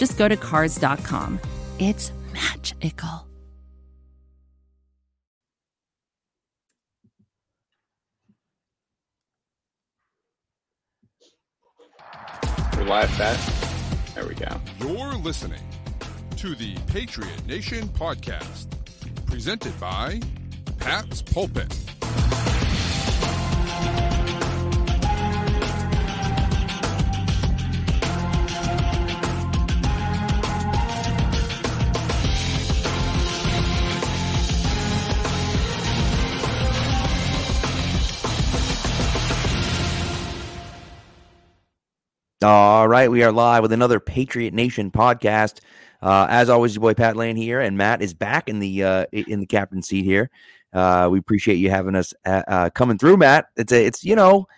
just go to Cars.com. It's magical. We're live bet. There we go. You're listening to the Patriot Nation podcast, presented by Pat's Pulpit. All right, we are live with another Patriot Nation podcast. Uh, as always, your boy Pat Lane here, and Matt is back in the uh, in the captain seat here. Uh, we appreciate you having us uh, uh, coming through, Matt. It's a, it's you know,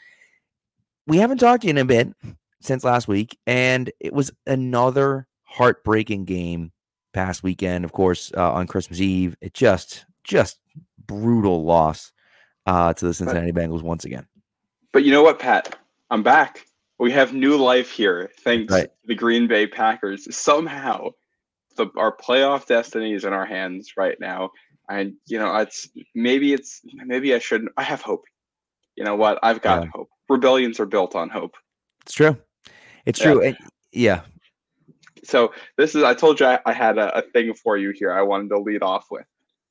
we haven't talked to you in a bit since last week, and it was another heartbreaking game past weekend. Of course, uh, on Christmas Eve, it just just brutal loss to the Cincinnati Bengals once again. But you know what, Pat? I'm back we have new life here thanks right. to the Green Bay Packers. Somehow, the, our playoff destiny is in our hands right now, and you know, it's maybe it's maybe I shouldn't. I have hope. You know what? I've got yeah. hope. Rebellions are built on hope. It's true. It's yeah. true. And, yeah. So this is. I told you I, I had a, a thing for you here. I wanted to lead off with.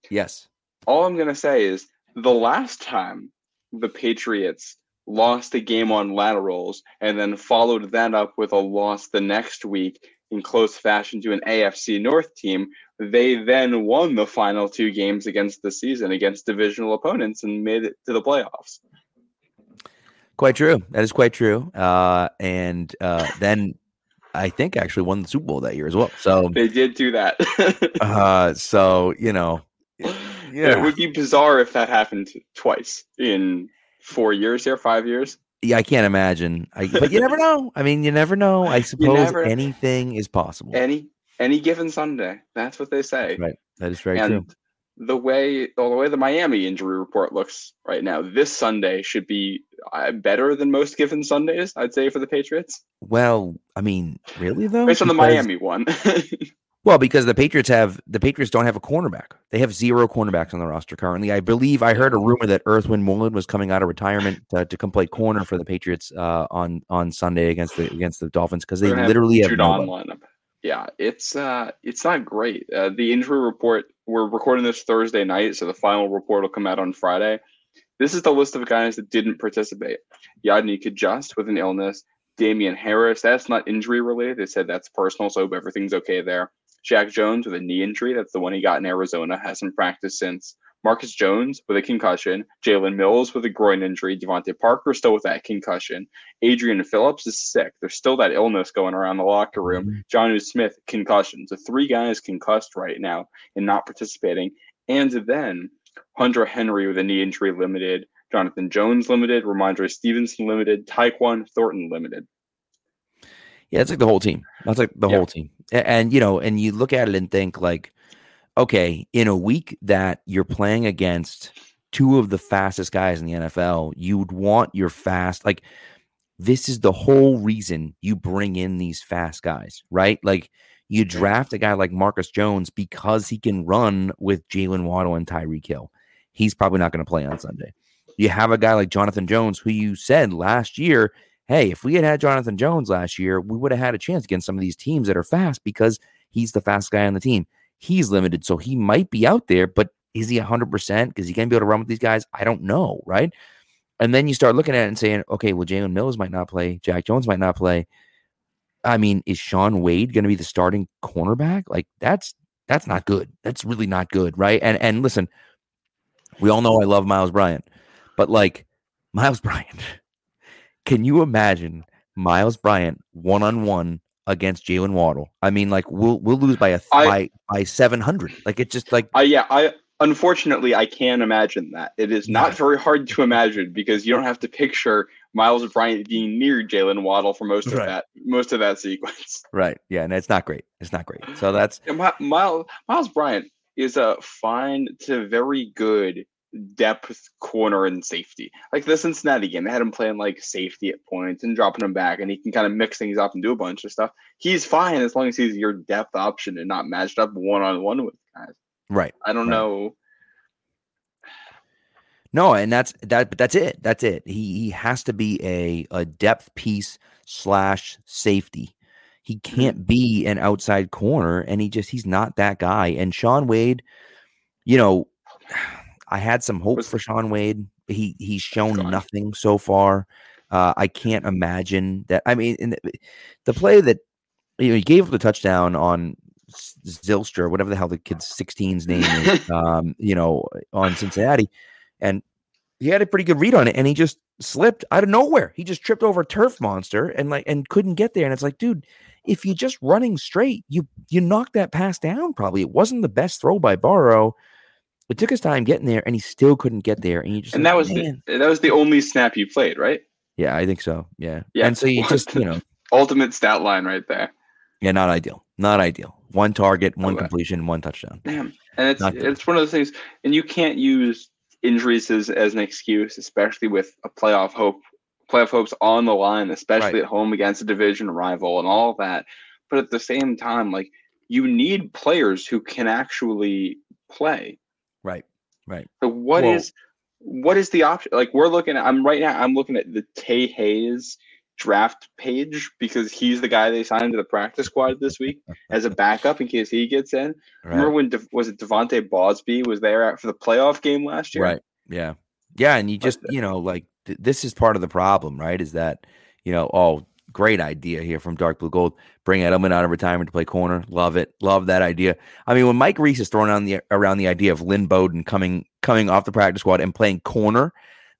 Yes. All I'm gonna say is the last time the Patriots lost a game on laterals, and then followed that up with a loss the next week in close fashion to an AFC North team. They then won the final two games against the season against divisional opponents and made it to the playoffs. Quite true. That is quite true. Uh, and uh, then I think actually won the Super Bowl that year as well. So they did do that. uh, so you know, yeah, it would be bizarre if that happened twice in four years here, five years. Yeah, I can't imagine. I, but you never know. I mean, you never know. I suppose never, anything is possible. Any any given Sunday. That's what they say. Right. That is very and true. The way the way the Miami injury report looks right now, this Sunday should be uh, better than most given Sundays. I'd say for the Patriots. Well, I mean, really though, based on the Miami one. Well, because the Patriots have the Patriots don't have a cornerback. They have zero cornerbacks on the roster currently. I believe I heard a rumor that Earthwind Moreland was coming out of retirement to, to come play corner for the Patriots uh, on on Sunday against the against the Dolphins because they literally have, have no lineup. Yeah, it's uh, it's not great. Uh, the injury report. We're recording this Thursday night, so the final report will come out on Friday. This is the list of guys that didn't participate. Yodny Cajuste with an illness. Damien Harris, that's not injury related. They said that's personal, so everything's okay there. Jack Jones with a knee injury. That's the one he got in Arizona. Hasn't practiced since. Marcus Jones with a concussion. Jalen Mills with a groin injury. DeVante Parker still with that concussion. Adrian Phillips is sick. There's still that illness going around the locker room. Mm-hmm. Smith, concussion. So three guys concussed right now and not participating. And then Hunter Henry with a knee injury limited. Jonathan Jones limited. Rhamondre Stevenson limited. Tyquan Thornton limited. Yeah, it's like the whole team. That's like the yeah. whole team. And you know, and you look at it and think like, okay, in a week that you're playing against two of the fastest guys in the NFL, you would want your fast like this is the whole reason you bring in these fast guys, right? Like you mm-hmm. draft a guy like Marcus Jones because he can run with Jaylen Waddle and Tyreek Hill. He's probably not going to play on Sunday. You have a guy like Jonathan Jones, who you said last year hey, if we had had Jonathan Jones last year, we would have had a chance against some of these teams that are fast because he's the fast guy on the team. He's limited, so he might be out there, but is he 100%? Because he can be able to run with these guys? I don't know, right? And then you start looking at it and saying, okay, well, Jalen Mills might not play. Jack Jones might not play. I mean, is Shaun Wade going to be the starting cornerback? Like that's that's not good. That's really not good, right? And and listen, we all know I love Myles Bryant, but like Myles Bryant can you imagine Myles Bryant one on one against Jaylen Waddle. I mean, like we'll we'll lose by a I- by by seven hundred. Like it's just like Uh, yeah, I unfortunately I can't imagine that. It is not very hard to imagine because you don't have to picture Myles Bryant being near Jaylen Waddle for most of Right. that most of that sequence. right, yeah, and it's not great. It's not great. So that's Miles Myles Bryant is a fine to very good depth corner and safety. Like the Cincinnati game, they had him playing like safety at points and dropping him back, and he can kind of mix things up and do a bunch of stuff. He's fine as long as he's your depth option and not matched up one on one with guys. right. I don't Right. know. No, and that's that. But that's it. That's it. He he has to be a a depth piece slash safety. He mm-hmm. can't be an outside corner, and he just he's not that guy. And Shaun Wade, you know, I had some hope for Shaun Wade. He he's shown nothing so far. Uh, I can't imagine that. I mean, in the, the play that you know, he gave up the touchdown on Zilstra, whatever the hell the kid's 16's name is, um, you know, on Cincinnati, and he had a pretty good read on it, and he just slipped out of nowhere. He just tripped over a turf monster and like and couldn't get there. And it's like, dude, if you're just running straight, you you knocked that pass down. Probably it wasn't the best throw by Burrow. It took his time getting there, and he still couldn't get there. And just and like, that was "Man." the, that was the only snap you played, right? yeah, I think so. Yeah, Yeah, And so you just you know, Ultimate stat line right there. yeah, not ideal, not ideal. One target, one Okay. completion, one touchdown. Damn. And it's Not it's one of those things, and you can't use injuries as, as an excuse, especially with a playoff hope, playoff hopes on the line, especially Right. at home against a division rival and all that. But at the same time, like you need players who can actually play. Right, right. So what Well- is what is the option? Like we're looking at, I'm right now. I'm looking at the Tae Hayes draft page because he's the guy they signed to the practice squad this week as a backup in case he gets in. Remember when De- was it Devonte Bosby was there for the playoff game last year? Right. Yeah. Yeah. And you just, you know, like th- this is part of the problem, right? Is that, you know, oh, great idea here from Dark Blue Gold. Bring Edelman out of retirement to play corner. Love it. Love that idea. I mean, when Mike Reiss is throwing on the around the idea of Lynn Bowden coming coming off the practice squad and playing corner,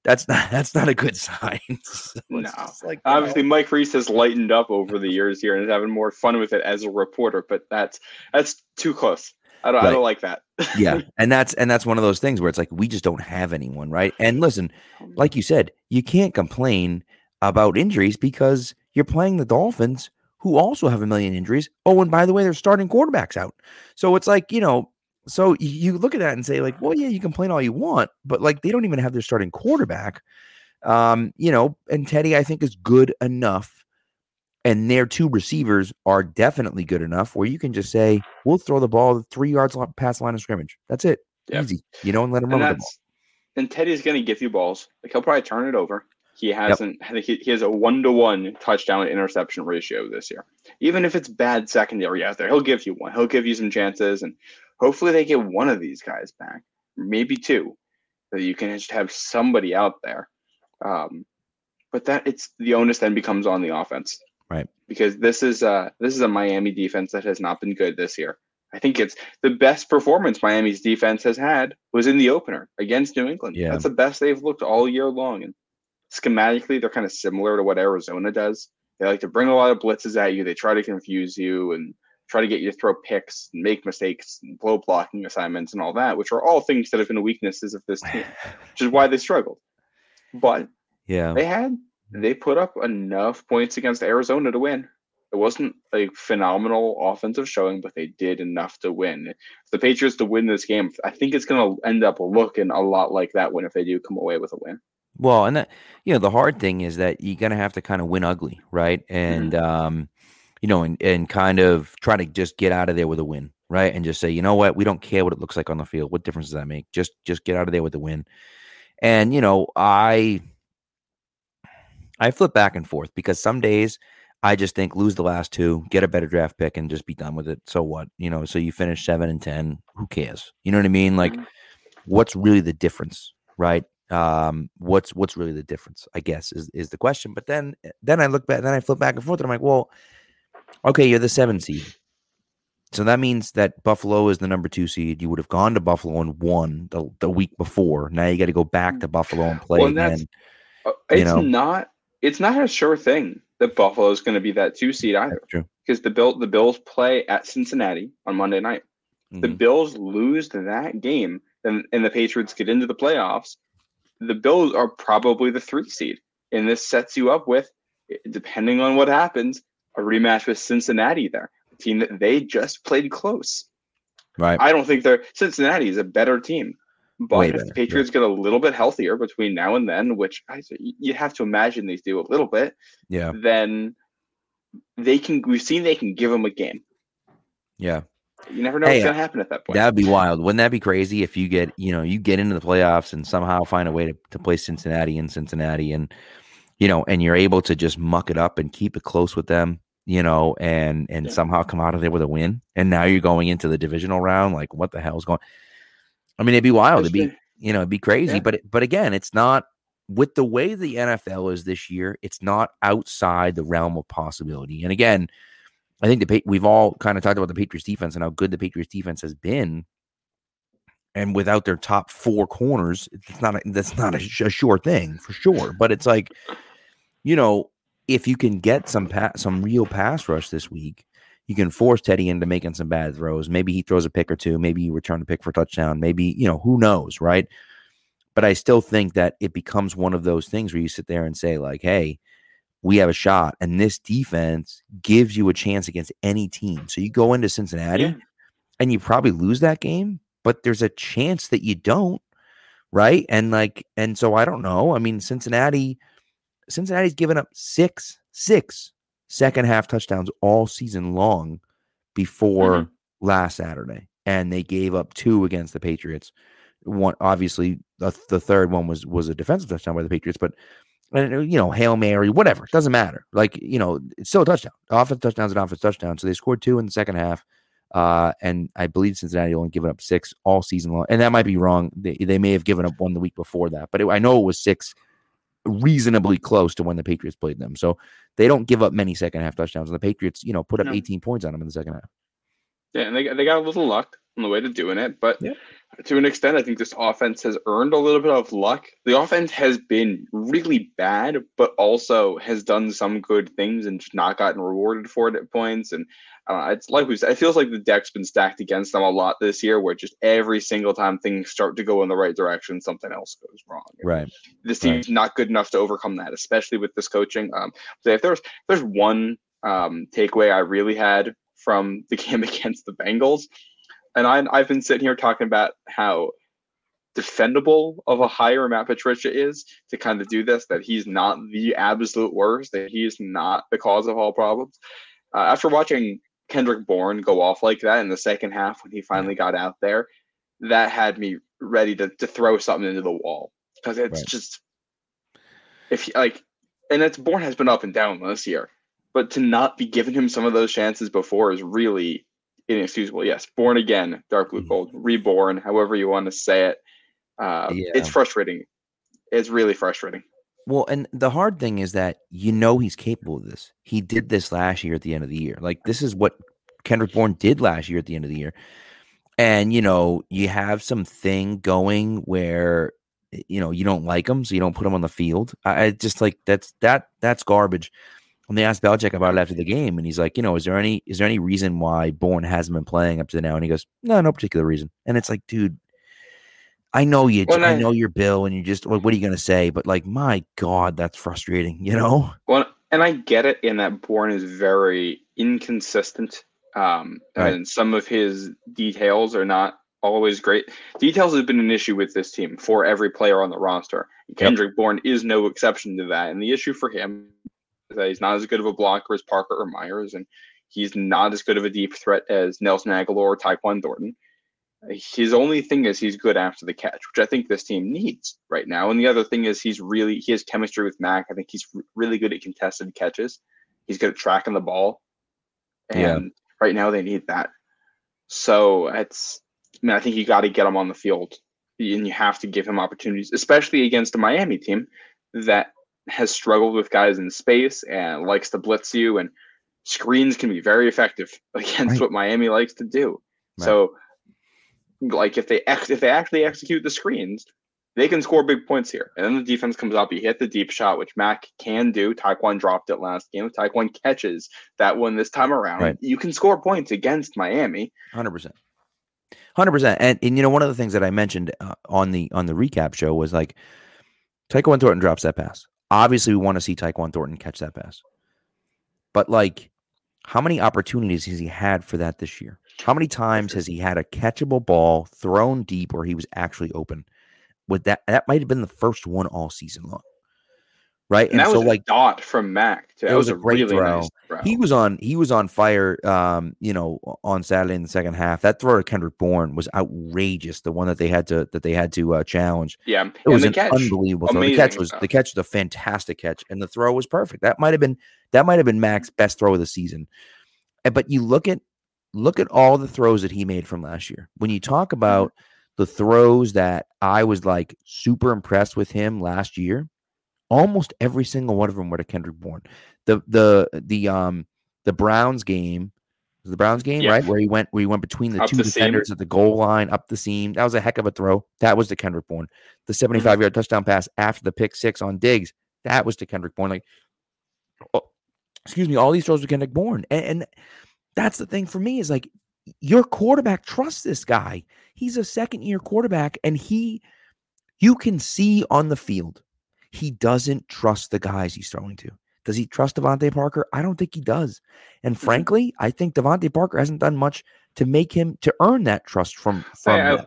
that's not that's not a good sign. So No. like, you know, Obviously, Mike Reiss has lightened up over the years here and is having more fun with it as a reporter, but that's that's too close. I don't, I don't like that. yeah. And that's and that's one of those things where it's like we just don't have anyone, right? And listen, oh, like you said, you can't complain about injuries because you're playing the Dolphins, who also have a million injuries. Oh, and by the way, they're starting quarterbacks out. So it's like, you know, so you look at that and say, like, well, yeah, you complain all you want, but like they don't even have their starting quarterback. Um, you know, and Teddy, I think, is good enough. And their two receivers are definitely good enough where you can just say, we'll throw the ball three yards past the line of scrimmage. That's it. Yep. Easy. You know, and let them and run the ball. and Teddy's going to give you balls. Like he'll probably turn it over. He hasn't. Think He, he has a one to one touchdown interception ratio this year. Even if it's bad secondary out there, he'll give you one. He'll give you some chances, and hopefully they get one of these guys back, maybe two, so you can just have somebody out there. Um, but that it's the onus then becomes on the offense, Right. Because this is uh this is a Miami defense that has not been good this year. I think it's the best performance Miami's defense has had was in the opener against New England. Yeah. That's the best they've looked all year long. And schematically, they're kind of similar to what Arizona does. They like to bring a lot of blitzes at you. They try to confuse you and try to get you to throw picks and make mistakes and blow blocking assignments and all that, which are all things that have been weaknesses of this team, which is why they struggled. But Yeah. they had they put up enough points against Arizona to win. It wasn't a phenomenal offensive showing, but they did enough to win. If the Patriots to win this game, I think it's going to end up looking a lot like that win if they do come away with a win. Well, and that you know, the hard thing is that you're gonna have to kind of win ugly, right? And um, you know, and and kind of try to just get out of there with a win, right? And just say, you know what, we don't care what it looks like on the field. What difference does that make? Just just get out of there with the win. And you know, I I flip back and forth because some days I just think lose the last two, get a better draft pick, and just be done with it. So what? You know, so you finish seven and ten. Who cares? You know what I mean? Like, Mhm. what's really the difference, right? Um, what's what's really the difference? I guess is is the question. But then then I look back, then I flip back and forth, and I'm like, well, okay, you're the seven seed. So that means that Buffalo is the number two seed. You would have gone to Buffalo and won the, the week before. Now you got to go back to Buffalo and play Well, and that's- again. Uh, You It's know? not. It's not a sure thing that Buffalo is going to be that two seed either. true. Because the Bill the Bills play at Cincinnati on Monday night. The Mhm. Bills lose that game, and, and the Patriots get into the playoffs. The Bills are probably the three seed, and this sets you up with, depending on what happens, a rematch with Cincinnati. There, a team that they just played close. Right. I don't think they're Cincinnati is a better team. But Way if better, the Patriots get a little bit healthier between now and then, which I you have to imagine they do a little bit, yeah. then they can. We've seen they can give them a game. Yeah. You never know Hey, what's going to happen at that point. That'd be wild. Wouldn't that be crazy if you get, you know, you get into the playoffs and somehow find a way to, to play Cincinnati in Cincinnati and, you know, and you're able to just muck it up and keep it close with them, you know, and and Yeah. somehow come out of there with a win. And now you're going into the divisional round. Like, what the hell's going? I mean, it'd be wild. It'd be, you know, it'd be crazy. Yeah. But it- but again, it's not with the way the NFL is this year. It's not outside the realm of possibility. And again, I think the we've all kind of talked about the Patriots defense and how good the Patriots defense has been. And without their top four corners, it's not a, that's not a, a sure thing for sure. But it's like, you know, if you can get some pa- some real pass rush this week, you can force Teddy into making some bad throws. Maybe he throws a pick or two. Maybe you return a pick for a touchdown. Maybe you know who knows, right? But I still think that it becomes one of those things where you sit there and say, like, hey, we have a shot, and this defense gives you a chance against any team. So you go into Cincinnati Yeah. and you probably lose that game, but there's a chance that you don't, right? And like, and so I don't know. I mean, Cincinnati, Cincinnati's given up six, six second half touchdowns all season long before Mhm. last Saturday, and they gave up two against the Patriots. One, obviously, the, the third one was was a defensive touchdown by the Patriots, but and, uh, you know, hail mary, whatever, it doesn't matter. Like you know, it's still a touchdown. Offensive touchdowns and offensive touchdown. So they scored two in the second half. Uh, and I believe Cincinnati only given up six all season long, and that might be wrong. They, they may have given up one the week before that, but it, I know it was six, reasonably close to when the Patriots played them. So they don't give up many second half touchdowns, and the Patriots, you know, put up No. 18 points on them in the second half. Yeah, and they they got a little luck on the way to doing it, but Yeah. to an extent, I think this offense has earned a little bit of luck. The offense has been really bad, but also has done some good things and just not gotten rewarded for it at points. And uh, it's like we said, it feels like the deck's been stacked against them a lot this year, where just every single time things start to go in the right direction, something else goes wrong. Right. this Right. team's not good enough to overcome that, especially with this coaching. Um, so if there's there's one um, takeaway I really had from the game against the Bengals, and I, I've been sitting here talking about how defendable of a hire Matt Patricia is to kind of do this, that he's not the absolute worst, that he's not the cause of all problems. Uh, after watching Kendrick Bourne go off like that in the second half when he finally got out there, that had me ready to, to throw something into the wall because it's Right. just if he- like and it's Bourne has been up and down this year, but to not be giving him some of those chances before is really inexcusable. Yes, born again, dark blue Mhm. gold, reborn, however you want to say it. Uh, Yeah. It's frustrating. It's really frustrating. Well, and the hard thing is that you know he's capable of this. He did this last year at the end of the year. Like this is what Kendrick Bourne did last year at the end of the year. And you know, you have some thing going where you know you don't like him, so you don't put him on the field. I, I just like that's that that's garbage. And they asked Belichick about it after the game, and he's like, you know, is there any is there any reason why Bourne hasn't been playing up to now? And he goes, no, no particular reason. And it's like, dude, I know you. Well, I I- know your Bill, and you just what, what are you gonna say? But like, my God, that's frustrating. You know? Well, and I get it in that Bourne is very inconsistent. Um, Right. and some of his details are not always great. Details has been an issue with this team for every player on the roster. Kendrick Bourne is no exception to that. And the issue for him that he's not as good of a blocker as Parker or Myers, and he's not as good of a deep threat as Nelson Agholor or Tyquan Thornton. His only thing is he's good after the catch, which I think this team needs right now. And the other thing is he's really he has chemistry with Mac. I think he's really good at contested catches. He's good at tracking the ball. And Yeah. right now they need that. So it's I mean, I think you got to get him on the field and you have to give him opportunities, especially against a Miami team that has struggled with guys in space and likes to blitz you and screens can be very effective against Right. what Miami likes to do. Right. So like if they ex- if they actually execute the screens, they can score big points here. And then the defense comes up. You hit the deep shot, which Mac can do. Tyquan dropped it last game. If Tyquan catches that one this time around, Right. you can score points against Miami. Hundred percent, hundred percent. And and you know one of the things that I mentioned uh, on the on the recap show was like, Tyquan Thornton drops that pass. Obviously, we want to see Tyquan Thornton catch that pass, but like, how many opportunities has he had for that this year? How many times has he had a catchable ball thrown deep where he was actually open? With that, that might have been the first one all season long, right? And, that so was like a dot from Mac. Too. it was was, a great really throw. nice throw. he was on he was on fire um you know on saturday in the second half that throw to kendrick bourne was outrageous the one that they had to that they had to uh challenge yeah, it and was an catch, unbelievable throw the catch was stuff. the catch was a fantastic catch and the throw was perfect that might have been that might have been mac's best throw of the season but you look at look at all the throws that he made from last year when you talk about the throws that i was like super impressed with him last year almost every single one of them were to kendrick bourne the the the um the browns game was the browns game Yeah. right where he went where he went between the Up two the seam. defenders at the goal line up the seam that was a heck of a throw that was to kendrick bourne the 75 yard touchdown pass after the pick six on Diggs. That was to Kendrick Bourne. Like, oh, excuse me, all these throws to Kendrick Bourne. And, and that's the thing for me is like, your quarterback trusts this guy. He's a second year quarterback, and he, you can see on the field, he doesn't trust the guys he's throwing to. Does he trust DeVante Parker? I don't think he does. And frankly, I think DeVante Parker hasn't done much to make him to earn that trust from from I- them.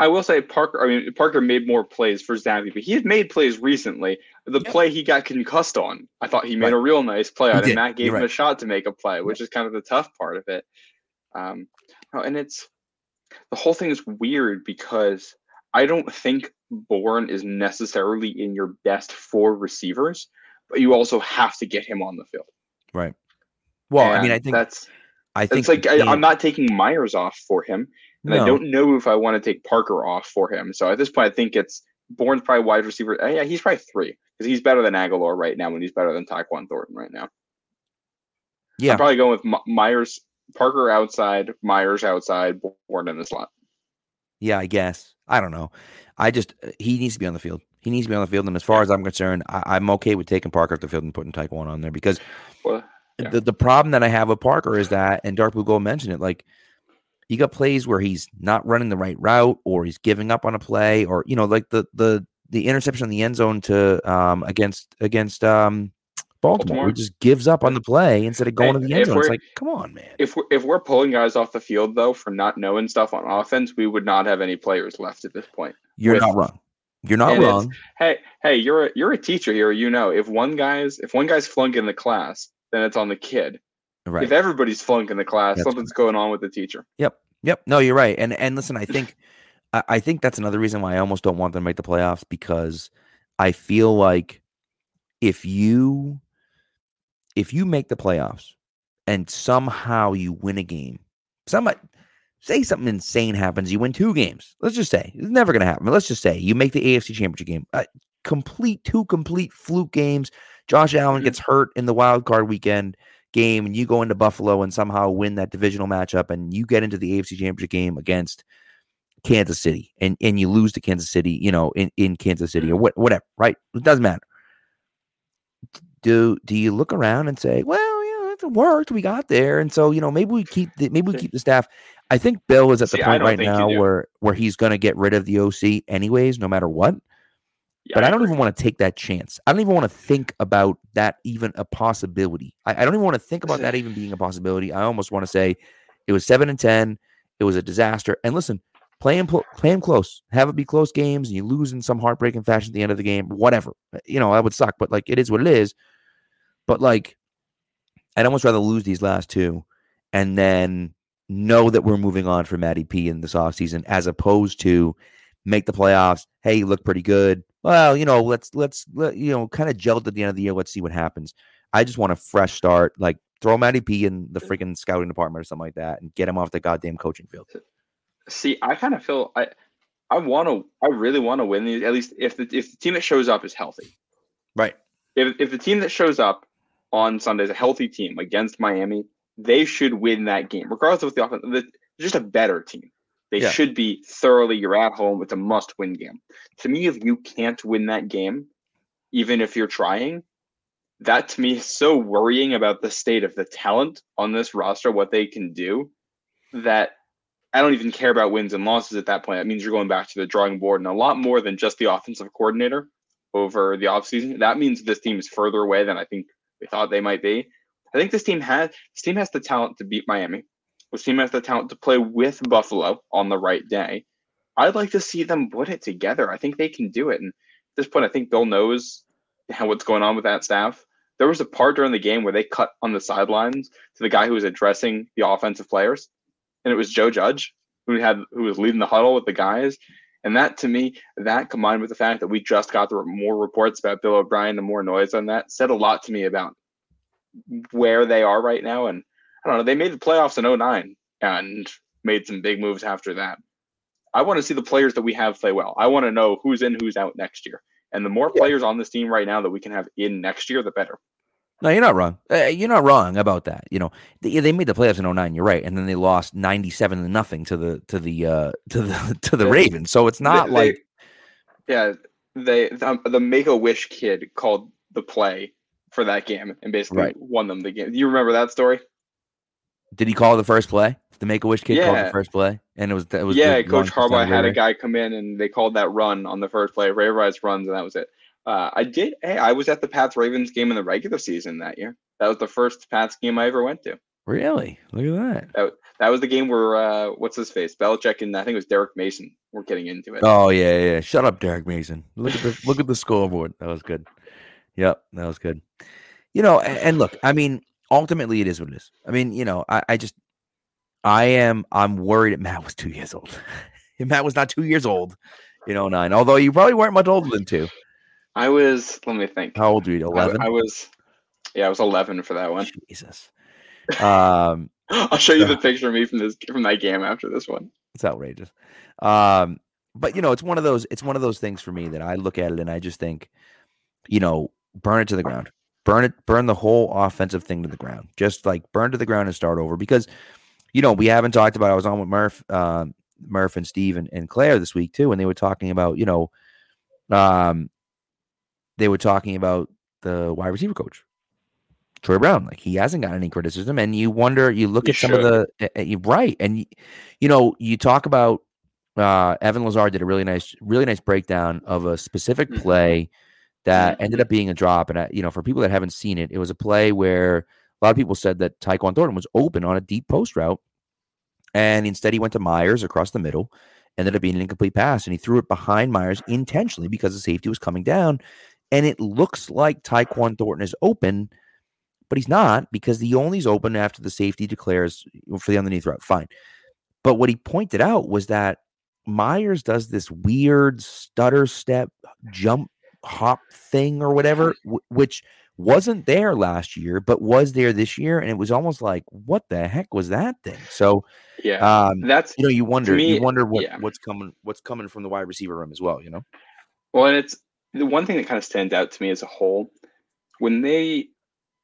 I will say Parker. I mean, Parker made more plays for Zappe, but he's made plays recently. The Yep. play he got concussed on, I thought he made Right. a real nice play He on, and Matt gave You're him right. a shot to make a play, which is kind of the tough part of it. Um, and it's the whole thing is weird because I don't think Bourne is necessarily in your best four receivers, but you also have to get him on the field. Right. Well, I mean, I think that's I think it's like I, I'm not taking Myers off for him. And I don't know if I want to take Parker off for him. So at this point, I think it's Bourne's probably wide receiver. uh, Yeah, he's probably three because he's better than Agholor right now, and he's better than Tyquan Thornton right now. Yeah. I'm probably going with My- Myers, Parker outside, Myers outside, Bourne in the slot. Yeah, I guess. I don't know. I just uh, he needs to be on the field. He needs to be on the field. And as far as I'm concerned, I, I'm okay with taking Parker off the field and putting Tyquan on there because Well, Yeah. the, the problem that I have with Parker is that, and Dark Blue Gold mentioned it, like he got plays where he's not running the right route or he's giving up on a play or you know, like the the the interception in the end zone to um against against um Baltimore, Baltimore. just gives up on the play instead of going Hey, to the end zone. It's like, come on, man. if we're, if we're pulling guys off the field though for not knowing stuff on offense, we would not have any players left at this point. You're with- not wrong. You're not wrong. Hey, hey, you're a, you're a teacher here. You know, if one guy's if one guy's flunking the class, then it's on the kid. Right. If everybody's flunking the class, That's something's going on with the teacher. Yep. Yep. No, you're right. And and listen, I think I, I think that's another reason why I almost don't want them to make the playoffs because I feel like if you if you make the playoffs and somehow you win a game, somebody say something insane happens, you win two games. Let's just say it's never going to happen. But let's just say you make the AFC Championship game, uh, complete two complete fluke games. Josh Allen Mhm. gets hurt in the wild card weekend game, and you go into Buffalo and somehow win that divisional matchup, and you get into the AFC Championship game against Kansas City, and and you lose to Kansas City, you know, in in Kansas City or what, whatever, right? It doesn't matter. Do do you look around and say, well, you know, it worked, we got there, and so you know maybe we keep the maybe we keep the staff. I think Bill is at the See, point right now where where he's going to get rid of the OC anyways, no matter what. Yeah, but I don't even want to take that chance. I don't even want to think about that even a possibility. I, I don't even want to think about that even being a possibility. I almost want to say it was seven and ten. It was a disaster. And listen, play them, pl- play him close. Have it be close games, and you lose in some heartbreaking fashion at the end of the game. Whatever, Uh, you know that would suck. But like, it is what it is. But like, I'd almost rather lose these last two, and then know that we're moving on for Matty P in this offseason as opposed to make the playoffs. Hey, you look pretty good. Well, you know, let's let's let, you know, kind of gelled at the end of the year. Let's see what happens. I just want a fresh start. Like throw Matty P in the freaking scouting department or something like that, and get him off the goddamn coaching field. See, I kind of feel I I want to I really want to win these at least if the if the team that shows up is healthy. Right. If if the team that shows up on Sunday is a healthy team against Miami, they should win that game regardless of the offense. the- Just a better team. They Yeah. should be thoroughly. You're at home. It's a must-win game. To me, if you can't win that game, even if you're trying, that to me is so worrying about the state of the talent on this roster, what they can do, that I don't even care about wins and losses at that point. That means you're going back to the drawing board and a lot more than just the offensive coordinator over the offseason. That means this team is further away than I think we thought they might be. I think this team has this team has the talent to beat Miami. This team has the talent to play with Buffalo on the right day. I'd like to see them put it together. I think they can do it. And at this point, I think Bill knows how what's going on with that staff. There was a part during the game where they cut on the sidelines to the guy who was addressing the offensive players, and it was Joe Judge who had who was leading the huddle with the guys. And that to me, that combined with the fact that we just got the more reports about Bill O'Brien and more noise on that, said a lot to me about where they are right now. And I don't know, they made the playoffs in 09 and made some big moves after that. I want to see the players that we have play well. I want to know who's in, who's out next year. And the more Yeah. players on this team right now that we can have in next year, the better. No, you're not wrong. Uh, you're not wrong about that. You know, they, they made the playoffs in 09, You're right, and then they lost 97 to nothing to the to the uh to the to the Yeah. Ravens. So it's not They- like they- yeah, they the, the Make a Wish kid called the play for that game and basically Right. won them the game. Do you remember that story? did he call the first play? The Make a Wish kid called the first play, and it was it was yeah, the Coach Harbaugh had a guy come in and they called that run on the first play. Ray Rice runs and that was it. Uh, I did. Hey, I was at the Pats Ravens game in the regular season that year. That was the first Pats game I ever went to. Really? Look at that. That was the game where uh, what's his face, Belichick and I think it was Derrick Mason were getting into it. Oh yeah, yeah. Shut up, Derrick Mason. Look at the look at the scoreboard. That was good. Yep, that was good. You know, and, and look, I mean, ultimately, it is what it is. I mean, you know, I, I just, I am, I'm worried that Matt was two years old. Matt was not two years old, you know, nine. Although you probably weren't much older than two. I was. Let me think. How old were you? I- Eleven. I, was. Yeah, I was 11 for that one. Jesus. Um, I'll show you the picture of me from this from that game after this one. it's outrageous. Um, but you know, it's one of those. It's one of those things for me that I look at it and I just think, you know, burn it to the ground, burn it, burn the whole offensive thing to the ground. Just like burn to the ground and start over because, you know, we haven't talked about. I was on with Murph, um, Murph and Steve and, and Claire this week too, and they were talking about, you know, um, they were talking about the wide receiver coach. Troy Brown, like he hasn't got any criticism, and you wonder, you look He at some of the, uh, right, and you know, you talk about uh, Evan Lazar did a really nice, really nice breakdown of a specific Mhm. play that Mhm. ended up being a drop. And I, you know, for people that haven't seen it, it was a play where a lot of people said that Tyquan Thornton was open on a deep post route, and instead he went to Myers across the middle. Ended up being an incomplete pass, and he threw it behind Myers intentionally because the safety was coming down. And it looks like Tyquan Thornton is open, but he's not because the only's open after the safety declares for the underneath route. Fine. But what he pointed out was that Myers does this weird stutter step jump hop thing or whatever, w- which wasn't there last year, but was there this year. And it was almost like, what the heck was that thing? So, Yeah, um, that's you know, you wonder, me, you wonder what, yeah. what's coming, what's coming from the wide receiver room as well, you know? Well, and it's the one thing that kind of stands out to me as a whole when they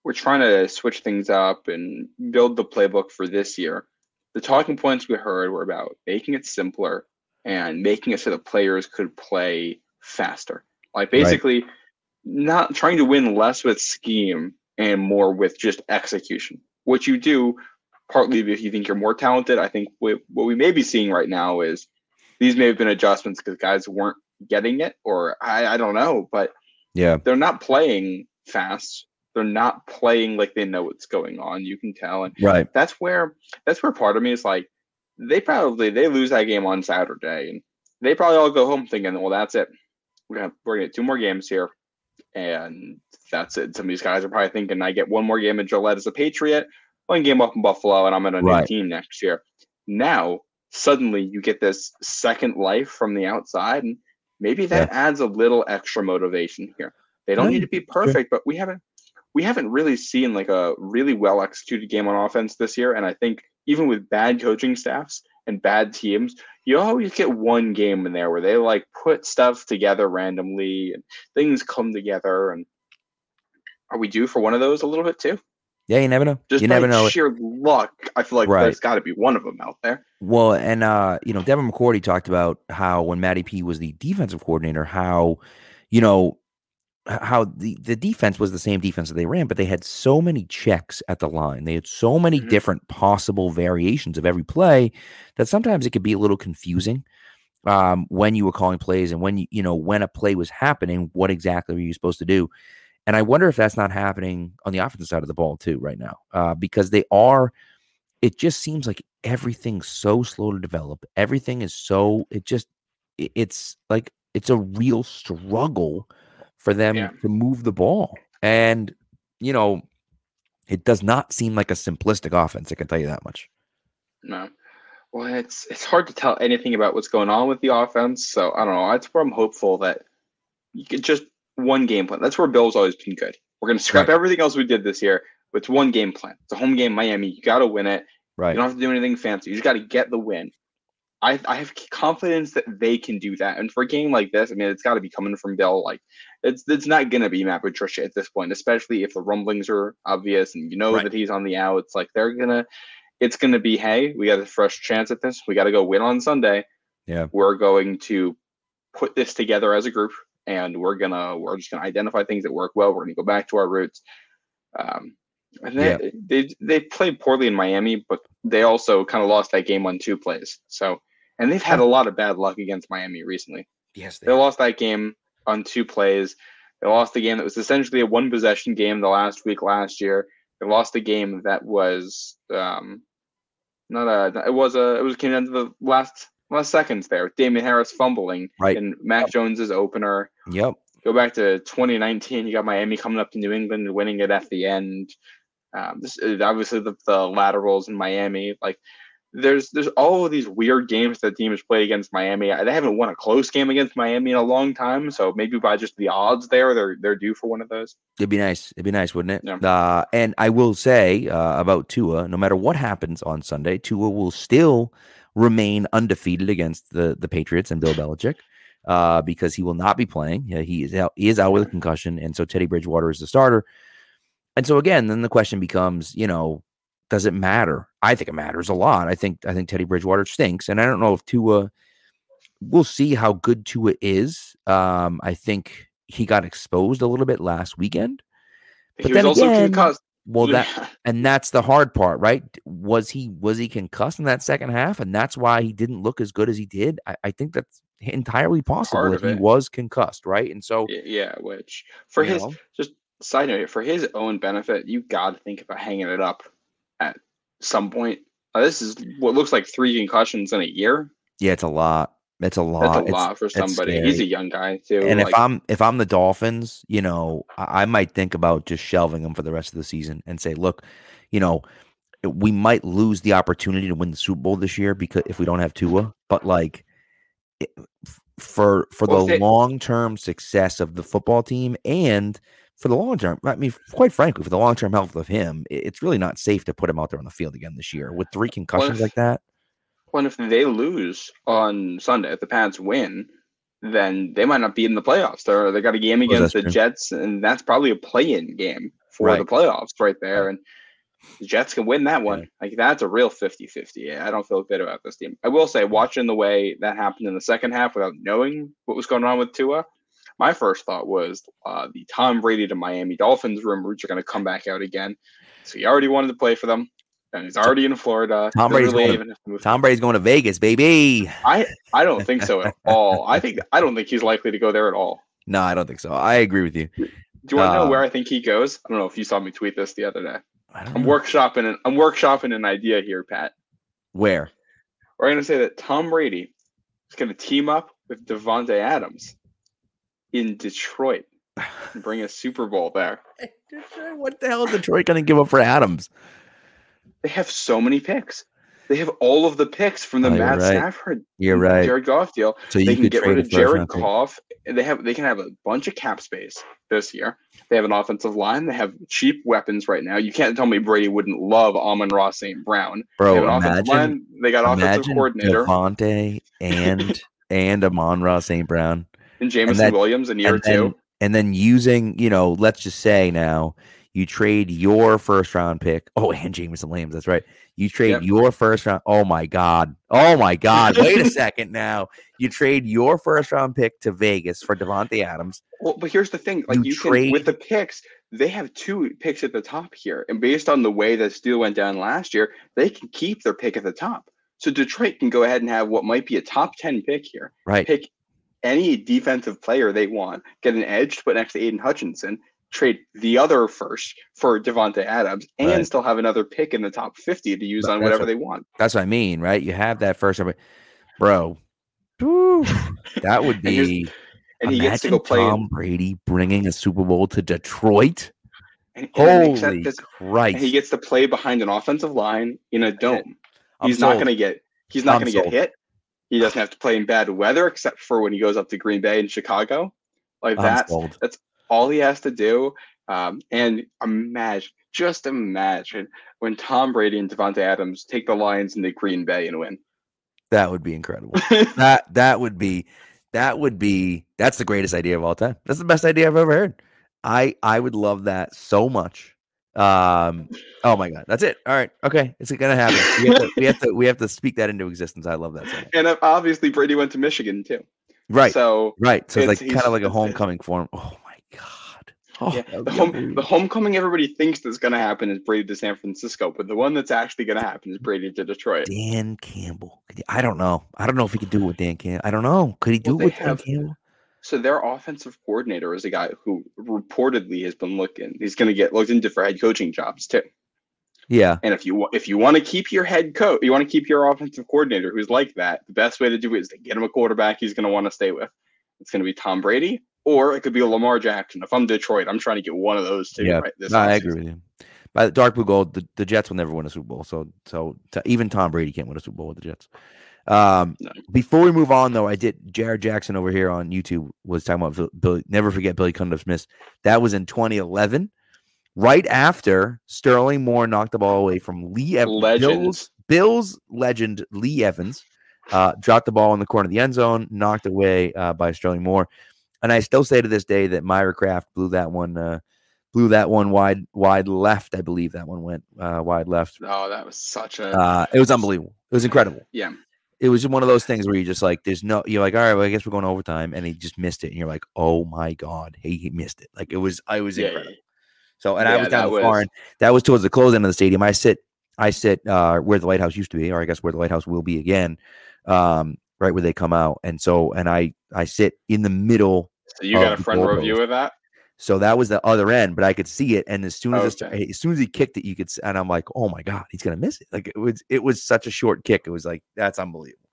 were trying to switch things up and build the playbook for this year. The talking points we heard were about making it simpler and making it so that players could play faster. Like Right. basically, not trying to win less with scheme and more with just execution. What you do, partly if you think you're more talented, I think what, what we may be seeing right now is these may have been adjustments because guys weren't getting it, or I, I don't know, but Yeah. they're not playing fast. They're not playing like they know what's going on. You can tell, and Right. that's where that's where part of me is like, they probably they lose that game on Saturday, and they probably all go home thinking, well, that's it. We're gonna we're gonna get two more games here, and that's it. Some of these guys are probably thinking, I get one more game in Gillette as a Patriot, one game up in Buffalo, and I'm in a new team next year. Now suddenly you get this second life from the outside, and maybe that adds a little extra motivation here. They don't Yeah, need to be perfect, but we haven't we haven't really seen like a really well executed game on offense this year. And I think even with bad coaching staffs and bad teams, you always get one game in there where they like put stuff together randomly and things come together. And are we due for one of those a little bit too? Yeah, you never know. Just you never know. sheer luck, I feel like Right. there's got to be one of them out there. Well, and uh, you know, Devin McCourty talked about how when Matty P was the defensive coordinator, how you know how the the defense was the same defense that they ran, but they had so many checks at the line. They had so many Mhm. different possible variations of every play that sometimes it could be a little confusing um, when you were calling plays and when you you know when a play was happening, what exactly were you supposed to do? And I wonder if that's not happening on the offensive side of the ball too right now, uh, because they are. It just seems like everything's so slow to develop. Everything is so. It just. It's like it's a real struggle for them Yeah. to move the ball, and you know, it does not seem like a simplistic offense. I can tell you that much. No. Well, it's it's hard to tell anything about what's going on with the offense. So I don't know. That's where I'm hopeful that you could just one game plan. That's where Bill's always been good. We're gonna scrap Right. everything else we did this year. It's one game plan. It's a home game, Miami. You got to win it. Right. You don't have to do anything fancy. You just got to get the win. I, I have confidence that they can do that. And for a game like this, I mean, it's got to be coming from Bill. Like, it's it's not gonna be Matt Patricia at this point, especially if the rumblings are obvious and you know Right. that he's on the out. It's Like, they're gonna, it's gonna be, hey, we got a fresh chance at this. We got to go win on Sunday. Yeah. we're going to put this together as a group, and we're gonna we're just gonna identify things that work well. We're gonna go back to our roots. Um, and they, Yeah. they they played poorly in Miami, but they also kind of lost that game on two plays. So, and they've had a lot of bad luck against Miami recently. Yes. They lost that game on two plays. They lost the game that was essentially a one possession game the last week last year. They lost a game that was um, not a. It was a. It was came down to the last last seconds there. with Damien Harris fumbling Right. and Mac Jones's opener. Yep. Go back to 2019. You got Miami coming up to New England and winning it at the end. Um, this is obviously the, the laterals in Miami. Like there's there's all of these weird games that teams play against Miami. They haven't won a close game against Miami in a long time, so maybe by just the odds there, they're they're due for one of those. It'd be nice. It'd be nice, wouldn't it? Yeah. Uh, and I will say uh, about Tua, no matter what happens on Sunday, Tua will still remain undefeated against the the Patriots and Bill Belichick uh, because he will not be playing. He is out. He is out with a concussion, and so Teddy Bridgewater is the starter. And so again, then the question becomes, you know, does it matter? I think it matters a lot. I think I think Teddy Bridgewater stinks, and I don't know if Tua. We'll see how good Tua is. Um, I think he got exposed a little bit last weekend. But he was then also again- concussed. Well, that and that's the hard part, right? Was he was he concussed in that second half, and that's why he didn't look as good as he did? I, I think that's entirely possible if he was concussed, right? And so, yeah, which for his know, just side note for his own benefit, you got to think about hanging it up at some point. Uh, this is what looks like three concussions in a year. yeah, it's a lot. It's a lot. That's a It's- lot for somebody. He's a young guy too. and like, if I'm if I'm the Dolphins, you know, I, I might think about just shelving him for the rest of the season and say, look, you know, we might lose the opportunity to win the Super Bowl this year because if we don't have Tua, but like it, for for Well, the long term success of the football team and for the long term, I mean, quite frankly, for the long term health of him, it's really not safe to put him out there on the field again this year with three concussions if- like that. Well, if they lose on Sunday, if the Pats win, then they might not be in the playoffs. They're they got a game Suppose against the true. Jets, and that's probably a play-in game for Right. the playoffs right there. And the Jets can win that one. Yeah. Like that's a real 50-50. I don't feel good about this team. I will say, watching the way that happened in the second half without knowing what was going on with Tua, my first thought was uh, the Tom Brady to Miami Dolphins rumors are going to come back out again. So he already wanted to play for them, and he's already in Florida. Tom Brady's going to- to Tom Brady's going to Vegas, baby. I I don't think so at all. I think I don't think he's likely to go there at all. No, I don't think so. I agree with you. Do you want to Uh, know where I think he goes? I don't know if you saw me tweet this the other day. I'm know. workshopping an I'm workshopping an idea here, Pat. Where? We're gonna say that Tom Brady is gonna team up with Davante Adams in Detroit and bring a Super Bowl there. What the hell is Detroit going to give up for Adams? They have so many picks. They have all of the picks from the Oh, Matt right. Stafford, You're right. Jared Goff deal. So you they can get rid of Jared. Goff. They have they can have a bunch of cap space this year. They have an offensive line. They have cheap weapons right now. You can't tell me Brady wouldn't love Amon-Ra St. Brown. They have Bro, an offensive imagine, line. They got offensive coordinator Davante and and Amon-Ra St. Brown. and Jameson that- Williams in year and then, two. and then using, you know, let's just say now, You trade your first round pick. Oh, and Jameson Lambs. That's right. You trade Yep. your first round. Oh my god. Oh my god. Wait a second now. You trade your first round pick to Vegas for Davante Adams. Well, but here's the thing: like You you, trade- can with the picks, they have two picks at the top here, and based on the way that deal went down last year, they can keep their pick at the top. So Detroit can go ahead and have what might be a top ten pick here. Right. Pick any defensive player they want, get an edge to put next to Aidan Hutchinson, trade the other first for Davante Adams, and Right. still have another pick in the top fifty to use But on whatever what- they want. That's what I mean, right? You have that first bro. whew, that would be. And he gets to go play. Tom Brady bringing a Super Bowl to Detroit. and, and it makes sense Holy 'cause- Christ! he gets to play behind an offensive line in a dome. I'm he's not going to get he's not going to get hit. He doesn't have to play in bad weather except for when he goes up to Green Bay and Chicago. Like I'm that's sold. All he has to do. Um, and imagine, just imagine when Tom Brady and Davante Adams take the Lions into Green Bay and win. That would be incredible. that that would be that would be that's the greatest idea of all time. That's the best idea I've ever heard. I I would love that so much. Um oh my god. That's it. All right. Okay. It's gonna happen. We have to we have to, we have to speak that into existence. I love that so and obviously Brady went to Michigan too. Right. So right. So it's, it's- like kind of like a homecoming form. Oh. Oh, yeah, the home the homecoming everybody thinks that's going to happen is Brady to San Francisco, but the one that's actually going to happen is Brady to Detroit. Dan Campbell. I don't know. I don't know if he could do it with Dan Campbell. I don't know. Could he do Well, it with they Dan Campbell? So their offensive coordinator is a guy who reportedly has been looking. He's going to get looked into for head coaching jobs too. Yeah. And if you if you want to keep your head coach, you want to keep your offensive coordinator who's like that. The best way to do it is to get him a quarterback he's going to want to stay with. It's going to be Tom Brady, or it could be a Lamar Jackson. If I'm Detroit, I'm trying to get one of those two. Yeah, right this No, I agree with you. By the dark blue gold, the, the Jets will never win a Super Bowl. So so t- even Tom Brady can't win a Super Bowl with the Jets. Um, No. Before we move on, though, I did Jared Jackson over here on YouTube was talking about Bill- Billy. Never forget Billy Cundiff Smith. That was in 2011, right after Sterling Moore knocked the ball away from Lee Evans. Legends. Bills, Bills legend Lee Evans uh, dropped the ball in the corner of the end zone, knocked away uh, by Sterling Moore. And I still say to this day that Myra Kraft blew that one, uh, blew that one wide, wide left. I believe that one went uh, wide left. Oh, that was such a Uh, it was unbelievable. It was incredible. yeah. It was just one of those things where you just like, there's no, you're like, all right, well, I guess we're going overtime, and he just missed it, and you're like, oh my god, he, he missed it. Like it was, I was Yeah, incredible. So, and I was down the far end. That was towards the close end of the stadium. I sit, I sit uh, where the lighthouse used to be, or I guess where the lighthouse will be again, um, right where they come out. And so, and I, I sit in the middle. So you got a front row view of that? So that was the other end, but I could see it. And as soon as, it sta- as soon as he kicked it, you could, and I'm like, oh my god, he's gonna miss it. Like it was, it was such a short kick. It was like that's unbelievable.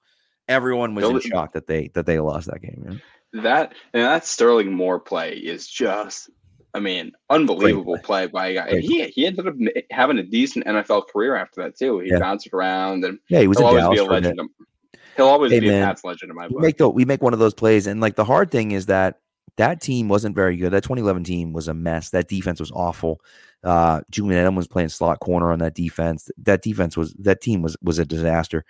Everyone was in shock that they that they lost that game. man. That and that Sterling Moore play is just, I mean, unbelievable play. by a guy. Great He he ended up having a decent NFL career after that too. He Yeah. bounced around and Yeah, he was he'll always Dallas be a legend. He'll always Hey, be man. a Pats legend in my book. we make the, we make one of those plays and like the hard thing is that that team wasn't very good. That 2011 team was a mess. That defense was awful. Uh julian edelman was playing slot corner on that defense. That defense was that team was was a disaster.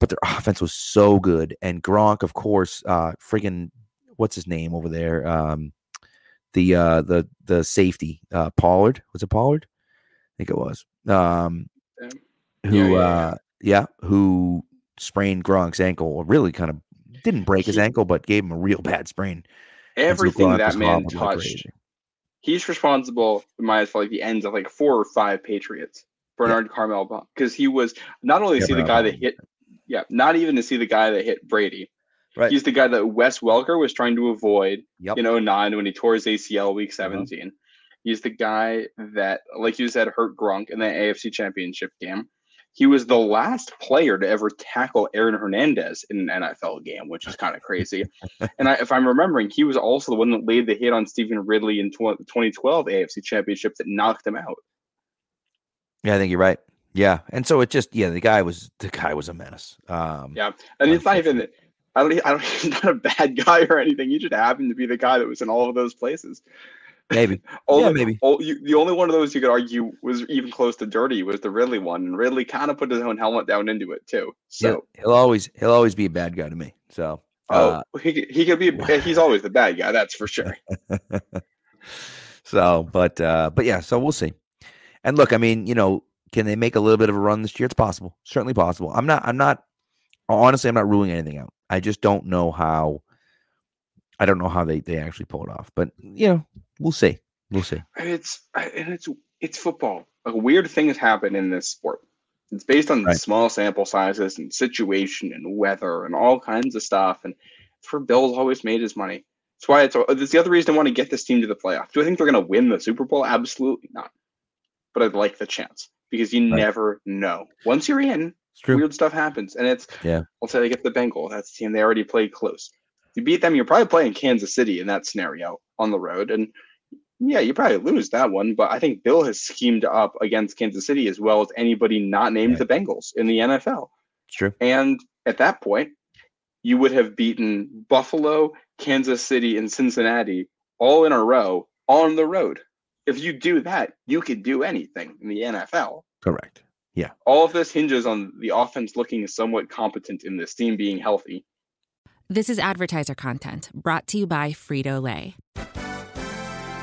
But their offense was so good. And gronk of course uh freaking what's his name over there? Um the uh the the safety uh pollard. Was it pollard? I think it was. Um who Yeah, yeah, uh yeah who sprained gronk's ankle. Really kind of didn't break his ankle, but gave him a real bad sprain. Everything that man touched, he's responsible, in my eyes, for like the ends of like four or five Patriots. Bernard Carmel, because he was not only to Yeah, see the guy that hit, yeah, not even to see the guy that hit Brady. Right. He's the guy that Wes Welker was trying to avoid Yep. in 09 when he tore his ACL week uh-huh. 17. He's the guy that, like you said, hurt Gronk in the AFC Championship game. He was the last player to ever tackle Aaron Hernandez in an NFL game, which is kind of crazy. and I, if I'm remembering, he was also the one that laid the hit on Stevan Ridley in tw- 2012 AFC Championship that knocked him out. Yeah, I think you're right. Yeah, and so it just yeah, the guy was the guy was a menace. Um, Yeah. And it's not even, I don't, I don't, he's not a bad guy or anything. He just happened to be the guy that was in all of those places. Maybe. Only, maybe. oh, you, the only one of those you could argue was even close to dirty was the Ridley one, and Ridley kind of put his own helmet down into it too. Yeah, So, he'll always he'll always be a bad guy to me. So uh, oh, he, he could be. He's always the bad guy, that's for sure. So, but uh, but yeah, so we'll see. And look, I mean, you know, can they make a little bit of a run this year? It's possible, certainly possible. I'm not, I'm not, honestly, I'm not ruling anything out. I just don't know how. I don't know how they they actually pull it off, but you know, we'll see. We'll see. It's and it's it's football. A weird thing has happened in this sport. It's based on Right. small sample sizes and situation and weather and all kinds of stuff. And for Bill's always made his money. That's why it's. Oh, it's the other reason I want to get this team to the playoff. Do I think they're going to win the Super Bowl? Absolutely not. But I'd like the chance because you Right. never know. Once you're in, weird stuff happens, and it's. Yeah. Let's say they get the Bengals. That's the team they already played close. You beat them, you're probably playing Kansas City in that scenario on the road, and yeah, you probably lose that one. But I think Bill has schemed up against Kansas City as well as anybody not named Right. the Bengals in the NFL. It's true. And at that point, you would have beaten Buffalo, Kansas City, and Cincinnati all in a row on the road. If you do that, you could do anything in the NFL. Correct. Yeah. All of this hinges on the offense looking somewhat competent in this team being healthy. This is advertiser content brought to you by Frito Lay.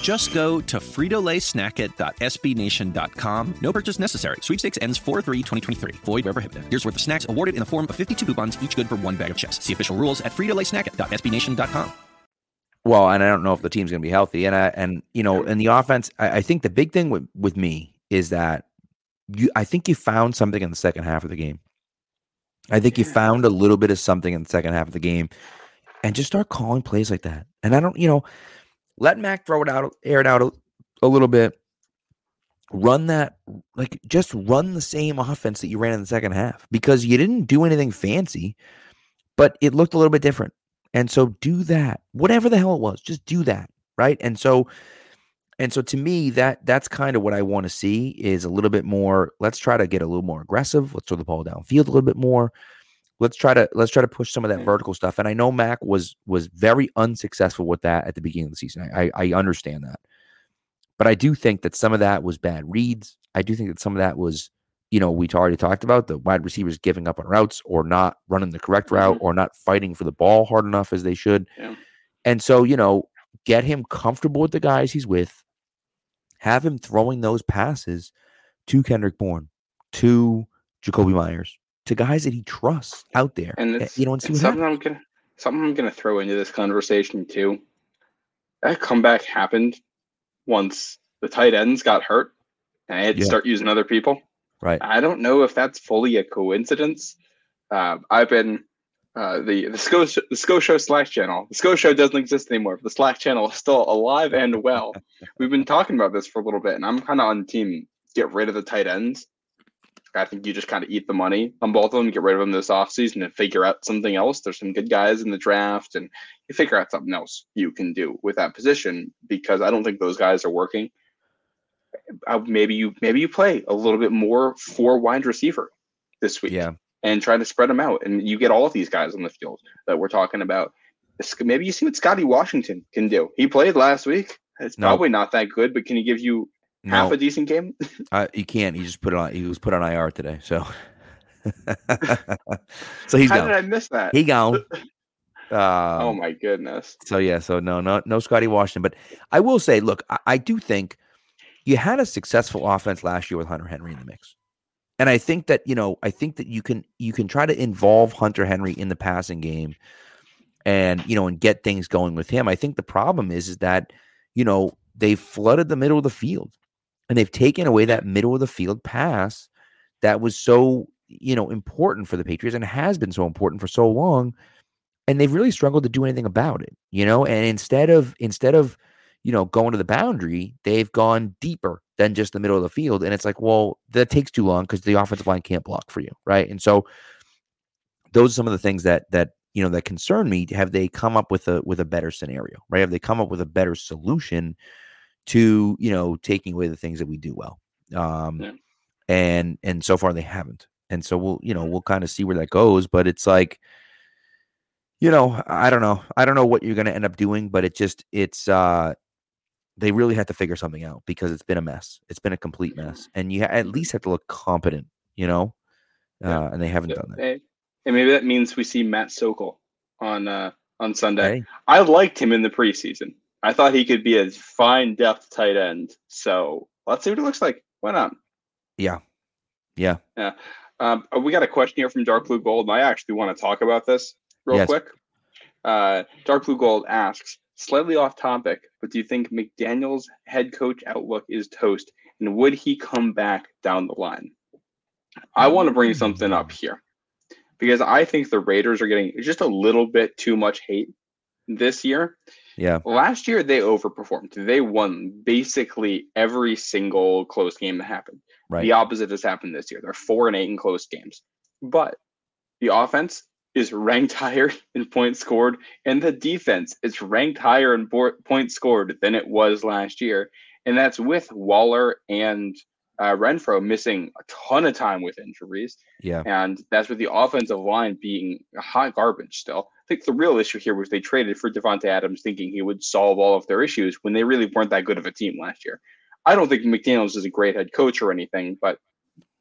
Just go to fritolaysnackit.sbnation.com. No purchase necessary. Sweepstakes ends 4-3-2023. Void where prohibited. Here's worth of snacks awarded in the form of 52 coupons, each good for one bag of chips. See official rules at fritolaysnackit.sbnation.com. Well, and I don't know if the team's going to be healthy. And I, and you know, in the offense, I, I think the big thing with with me is that you. I think you found something in the second half of the game. I think you found a little bit of something in the second half of the game, and just start calling plays like that. And I don't, you know, let Mac throw it out, air it out a, a little bit. Run that, like, just run the same offense that you ran in the second half because you didn't do anything fancy, but it looked a little bit different. And so do that. Whatever the hell it was, just do that. Right. And so and so to me, that that's kind of what I want to see is a little bit more. Let's try to get a little more aggressive. Let's throw the ball downfield a little bit more. Let's try to let's try to push some of that vertical stuff. And I know Mac was was very unsuccessful with that at the beginning of the season. I, I I understand that. But I do think that some of that was bad reads. I do think that some of that was, you know, we already talked about the wide receivers giving up on routes or not running the correct route mm-hmm. or not fighting for the ball hard enough as they should. Yeah. And so, you know, get him comfortable with the guys he's with. Have him throwing those passes to Kendrick Bourne, to Jakobi Meyers, to guys that he trusts out there. And eh, you know, and see what something happens. I'm gonna something I'm gonna throw into this conversation too. That comeback happened once the tight ends got hurt and I had to Yeah. start using other people. Right. I don't know if that's fully a coincidence. Uh, I've been uh, the the Sco the Sco Show Slack channel. The Sco Show doesn't exist anymore. But the Slack channel is still alive and well. We've been talking about this for a little bit, and I'm kind of on team get rid of the tight ends. I think you just kind of eat the money on both of them, get rid of them this offseason and figure out something else. There's some good guys in the draft, and you figure out something else you can do with that position because I don't think those guys are working. Uh, maybe you maybe you play a little bit more for wide receiver this week Yeah. and try to spread them out, and you get all of these guys on the field that we're talking about. Maybe you see what Scotty Washington can do. He played last week. It's No. probably not that good, but can he give you half a decent game? uh, you can't. He just put it on. He was put on IR today. So, so he's How gone. did I miss that? He gone. Uh, oh my goodness. So yeah, so no, no, no Scotty Washington. But I will say, look, I, I do think you had a successful offense last year with Hunter Henry in the mix. And I think that, you know, I think that you can you can try to involve Hunter Henry in the passing game and, you know, and get things going with him. I think the problem is is that, you know, they flooded the middle of the field and they've taken away that middle of the field pass that was so you know, important for the Patriots and has been so important for so long. And they've really struggled to do anything about it, you know. And instead of instead of you know going to the boundary, they've gone deeper than just the middle of the field. And it's like, well, that takes too long because the offensive line can't block for you, right? And so those are some of the things that that you know that concern me. Have they come up with a with a better scenario, right? Have they come up with a better solution to you know taking away the things that we do well? Um, yeah. And and so far they haven't. And so we'll you know we'll kind of see where that goes. But it's like you know I don't know I don't know what you're going to end up doing, but it just it's uh they really have to figure something out because it's been a mess. It's been a complete mess, and you at least have to look competent, you know. Uh. And they haven't done that. And maybe that means we see Matt Sokol on uh, on Sunday. Hey. I liked him in the preseason. I thought he could be a fine depth tight end. So let's see what it looks like. Why not? Yeah. Yeah. Yeah. Um, uh, we got a question here from Dark Blue Gold, and I actually want to talk about this real yes. quick. Uh, Dark Blue Gold asks, slightly off topic, but do you think McDaniel's head coach outlook is toast, and would he come back down the line? I want to bring something up here because I think the Raiders are getting just a little bit too much hate this year. Yeah. Last year they overperformed. They won basically every single close game that happened. Right. The opposite has happened this year. They're four and eight in close games. But the offense is ranked higher in points scored, and the defense is ranked higher in bo- points scored than it was last year. And that's with Waller and uh, Renfrow missing a ton of time with injuries. Yeah. And that's with the offensive line being hot garbage still. I think the real issue here was they traded for Davante Adams thinking he would solve all of their issues when they really weren't that good of a team last year. I don't think McDaniels is a great head coach or anything, but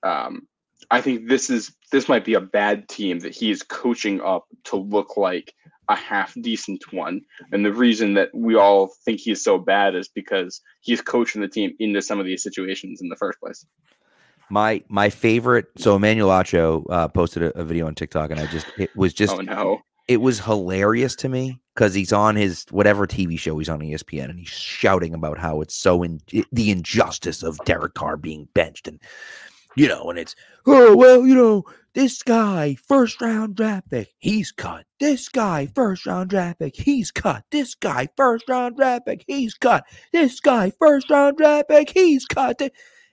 um, I think this is this might be a bad team that he is coaching up to look like a half decent one. And the reason that we all think he's so bad is because he's coaching the team into some of these situations in the first place. My my favorite. So Emmanuel Acho uh, posted a, a, video on TikTok, and I just it was just oh no, it was hilarious to me because he's on his whatever TV show he's on ESPN, and he's shouting about how it's so in the injustice of Derek Carr being benched and you know, and it's, oh, well, you know, this guy, first round draft pick, he's cut. This guy, first round draft pick, he's cut. This guy, first round draft pick, he's cut. This guy, first round draft pick, he's cut.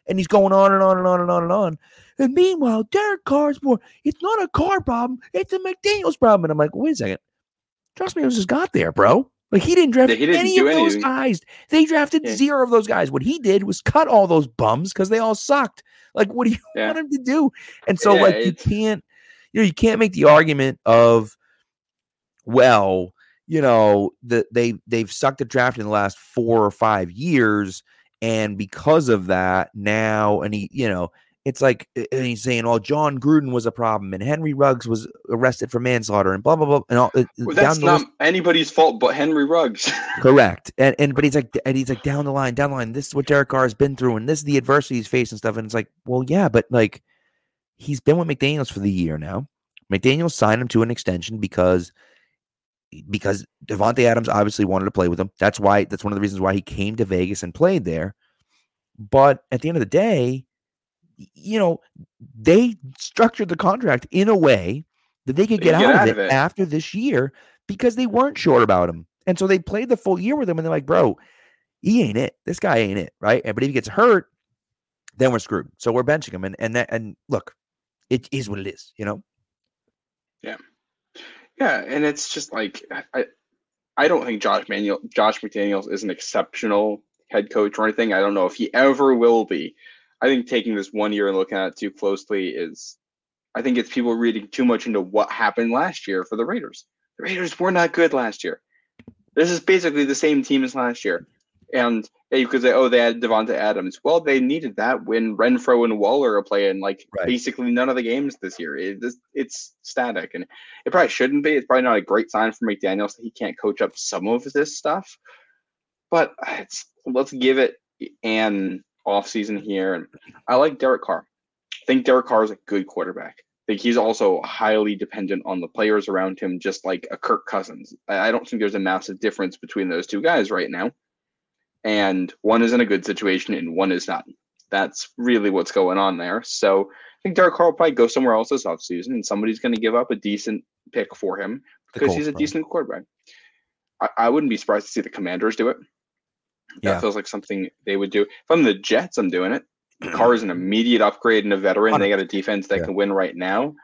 And he's going on and on and on and on and on. And meanwhile, Derek Carr's more, it's not a car problem, it's a McDaniels problem. And I'm like, wait a second. Trust me, I just got there, bro. Like he didn't draft he didn't any of anything. those guys. They drafted yeah. zero of those guys. What he did was cut all those bums because they all sucked. Like, what do you yeah. want him to do? And so, like, you can't, you know, you can't make the argument of, well, you know, that they they've sucked at draft in the last four or five years, and because of that, now, and he, you know, it's like and he's saying, "Oh, Jon Gruden was a problem, and Henry Ruggs was arrested for manslaughter, and blah blah blah." And all uh, well, that's not list. anybody's fault but Henry Ruggs. Correct, and and but he's like, and he's like down the line, down the line. This is what Derek Carr has been through, and this is the adversity he's faced and stuff. And it's like, well, yeah, but like, he's been with McDaniel's for the year now. McDaniel signed him to an extension because because Davante Adams obviously wanted to play with him. That's why. That's one of the reasons why he came to Vegas and played there. But at the end of the day you know, they structured the contract in a way that they could get, out, out, of, it, it after this year because they weren't sure about him. And so they played the full year with him and they're like, bro, he ain't it. This guy ain't it. Right. But if he gets hurt, then we're screwed. So we're benching him. And and that and look, it is what it is, you know? Yeah. Yeah. And it's just like I I don't think Josh Manuel Josh McDaniels is an exceptional head coach or anything. I don't know if he ever will be. I think taking this one year and looking at it too closely is, I think it's people reading too much into what happened last year for the Raiders. The Raiders were not good last year. This is basically the same team as last year. And you could say, oh, they had Davante Adams. Well, they needed that when Renfrow and Waller are playing like right. basically none of the games this year. It, it's static, and it probably shouldn't be. It's probably not a great sign for McDaniels that he can't coach up some of this stuff. But uh, it's let's give it an offseason here. And I like Derek Carr. I think Derek Carr is a good quarterback. I think he's also highly dependent on the players around him, just like a Kirk Cousins. I don't think there's a massive difference between those two guys right now. And one is in a good situation and one is not. that's really what's going on there. So I think Derek Carr will probably go somewhere else this offseason, and somebody's going to give up a decent pick for him because he's a decent quarterback. I, I, wouldn't be surprised to see the Commanders do it. That yeah. feels like something they would do. If I'm the Jets, I'm doing it. Carr is an immediate upgrade and a veteran. They got a defense that yeah. can win right now.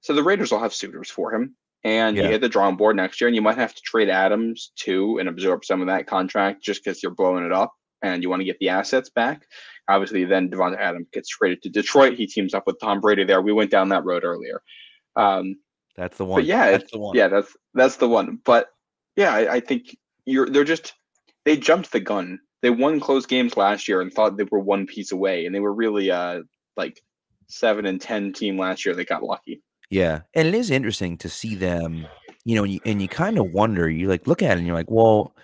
So the Raiders will have suitors for him. And yeah. you hit the drawing board next year, and you might have to trade Adams too and absorb some of that contract just because you're blowing it up and you want to get the assets back. Obviously, then Davante Adams gets traded to Detroit. He teams up with Tom Brady there. We went down that road earlier. Um, that's the one. yeah, that's the one. Yeah, that's that's the one. But yeah, I, I think you're. They're just they jumped the gun. They won close games last year and thought they were one piece away, and they were really uh like seven and ten team last year. They got lucky. Yeah, and it is interesting to see them. You know, and you, and you kind of wonder. You like look at it and you're like, well,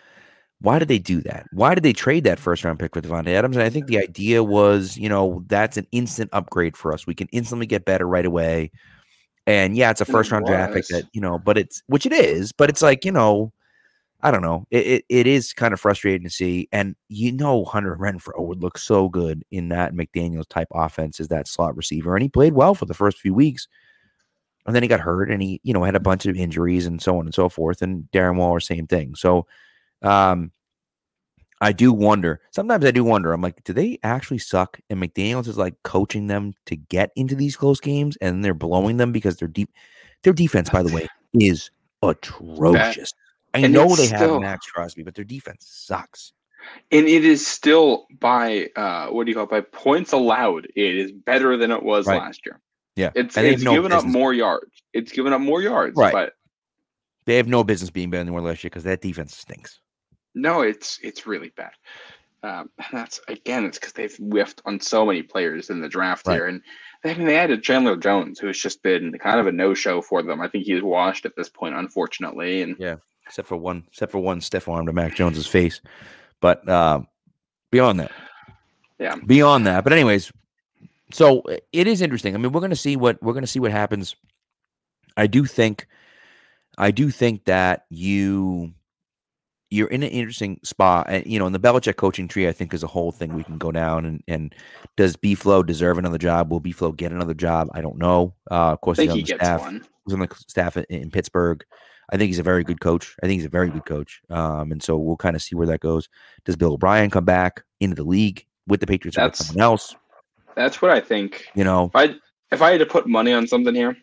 why did they do that? Why did they trade that first round pick with Davante Adams? And I think the idea was, you know, that's an instant upgrade for us. We can instantly get better right away. And yeah, it's a first round draft pick that, you know, but it's which it is, but it's like, you know, I don't know. It, it, it is kind of frustrating to see. And you know, Hunter Renfrow would look so good in that McDaniels type offense as that slot receiver. And he played well for the first few weeks and then he got hurt and he, you know, had a bunch of injuries and so on and so forth. And Darren Waller, same thing. So um I do wonder. Sometimes I do wonder. I'm like, do they actually suck? And McDaniels is like coaching them to get into these close games, and they're blowing them because their deep, their defense, by the way, is atrocious. That, I know they still, have Maxx Crosby, but their defense sucks. And it is still by uh, what do you call it? By points allowed, it is better than it was right. last year. Yeah, it's it's no given business. up more yards. It's given up more yards, right? But they have no business being better than they were last year because that defense stinks. No, it's it's really bad. Um, that's again, it's because they've whiffed on so many players in the draft right. here, and I mean they added Chandler Jones, who has just been kind of a no show for them. I think he's washed at this point, unfortunately. And yeah, except for one, except for one stiff arm to Mac Jones's face, but um, beyond that, yeah, beyond that. But anyways, so it is interesting. I mean, we're going to see what we're going to see what happens. I do think, I do think that you you're in an interesting spot. And you know, in the Belichick coaching tree, I think is a whole thing we can go down. And and does B Flow deserve another job? Will B Flow get another job? I don't know. Uh, of course, he's on the staff. He's on the staff in, in, Pittsburgh. I think he's a very good coach. I think he's a very good coach. Um, and so we'll kind of see where that goes. Does Bill O'Brien come back into the league with the Patriots or with someone else? That's what I think. You know, if I if I had to put money on something here,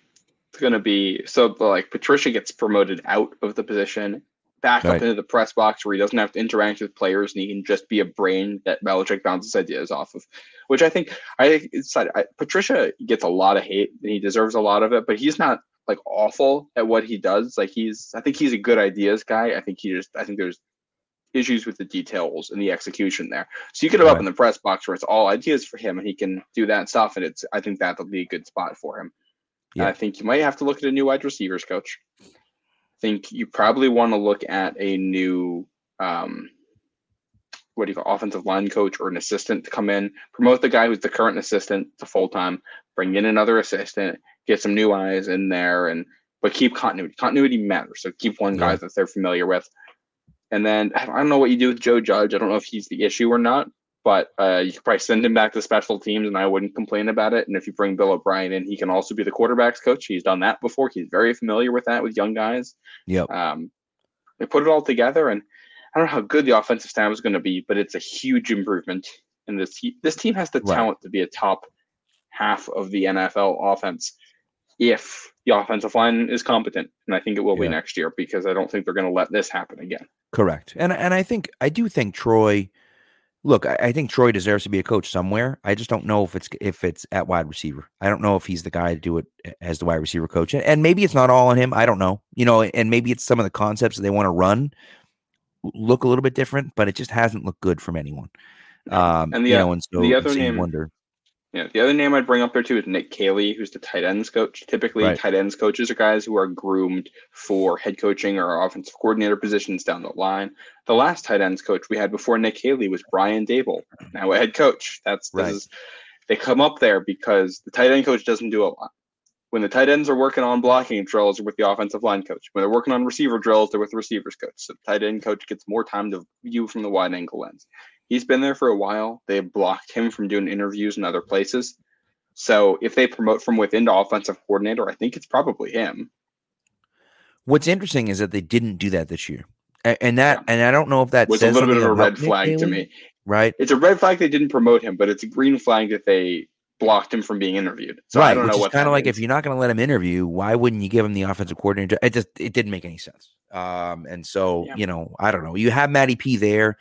it's gonna be so like Patricia gets promoted out of the position, back right. up into the press box where he doesn't have to interact with players and he can just be a brain that Belichick bounces ideas off of. Which I think I think it's I, Patricia gets a lot of hate and he deserves a lot of it, but he's not like awful at what he does. Like he's I think he's a good ideas guy. I think he just I think there's issues with the details and the execution there. So you could have right. up in the press box where it's all ideas for him and he can do that stuff. And it's, I think that'll be a good spot for him. Yeah. I think you might have to look at a new wide receivers coach. I think you probably want to look at a new, um, what do you call offensive line coach or an assistant to come in, promote the guy who's the current assistant to full time, bring in another assistant, get some new eyes in there, and but keep continuity. Continuity matters. So keep one guy that they're familiar with. And then I don't know what you do with Joe Judge. I don't know if he's the issue or not, but uh, you could probably send him back to special teams, and I wouldn't complain about it. And if you bring Bill O'Brien in, he can also be the quarterbacks coach. He's done that before. He's very familiar with that with young guys. Yep. Um, they put it all together, and I don't know how good the offensive staff is going to be, but it's a huge improvement. And this this team has the right. talent to be a top half of the NFL offense if the offensive line is competent, and I think it will yeah. be next year because I don't think they're going to let this happen again. Correct, and and I think I do think Troy. Look, I, I, think Troy deserves to be a coach somewhere. I just don't know if it's if it's at wide receiver. I don't know if he's the guy to do it as the wide receiver coach, and, and maybe it's not all on him. I don't know, you know, and maybe it's some of the concepts that they want to run look a little bit different, but it just hasn't looked good from anyone. Um, and the, you know, and so the other name, wonder. Yeah, the other name I'd bring up there too is Nick Caley, who's the tight ends coach. Typically, right. tight ends coaches are guys who are groomed for head coaching or offensive coordinator positions down the line. The last tight ends coach we had before Nick Caley was Brian Daboll, now a head coach. That's this right. is they come up there because the tight end coach doesn't do a lot. When the tight ends are working on blocking drills, they're with the offensive line coach. When they're working on receiver drills, they're with the receivers coach. So the tight end coach gets more time to view from the wide angle lens He's been there for a while. They blocked him from doing interviews in other places. So if they promote from within to offensive coordinator, I think it's probably him. What's interesting is that they didn't do that this year, and, that Yeah. and I don't know if that was a little bit of a red Nick flag to Haley, me. right? It's a red flag they didn't promote him, but it's a green flag that they blocked him from being interviewed. So right, I don't which know is what kind of like means. if you're not going to let him interview, why wouldn't you give him the offensive coordinator? It just it didn't make any sense. Um, and so Yeah. you know, I don't know. You have Matty P there.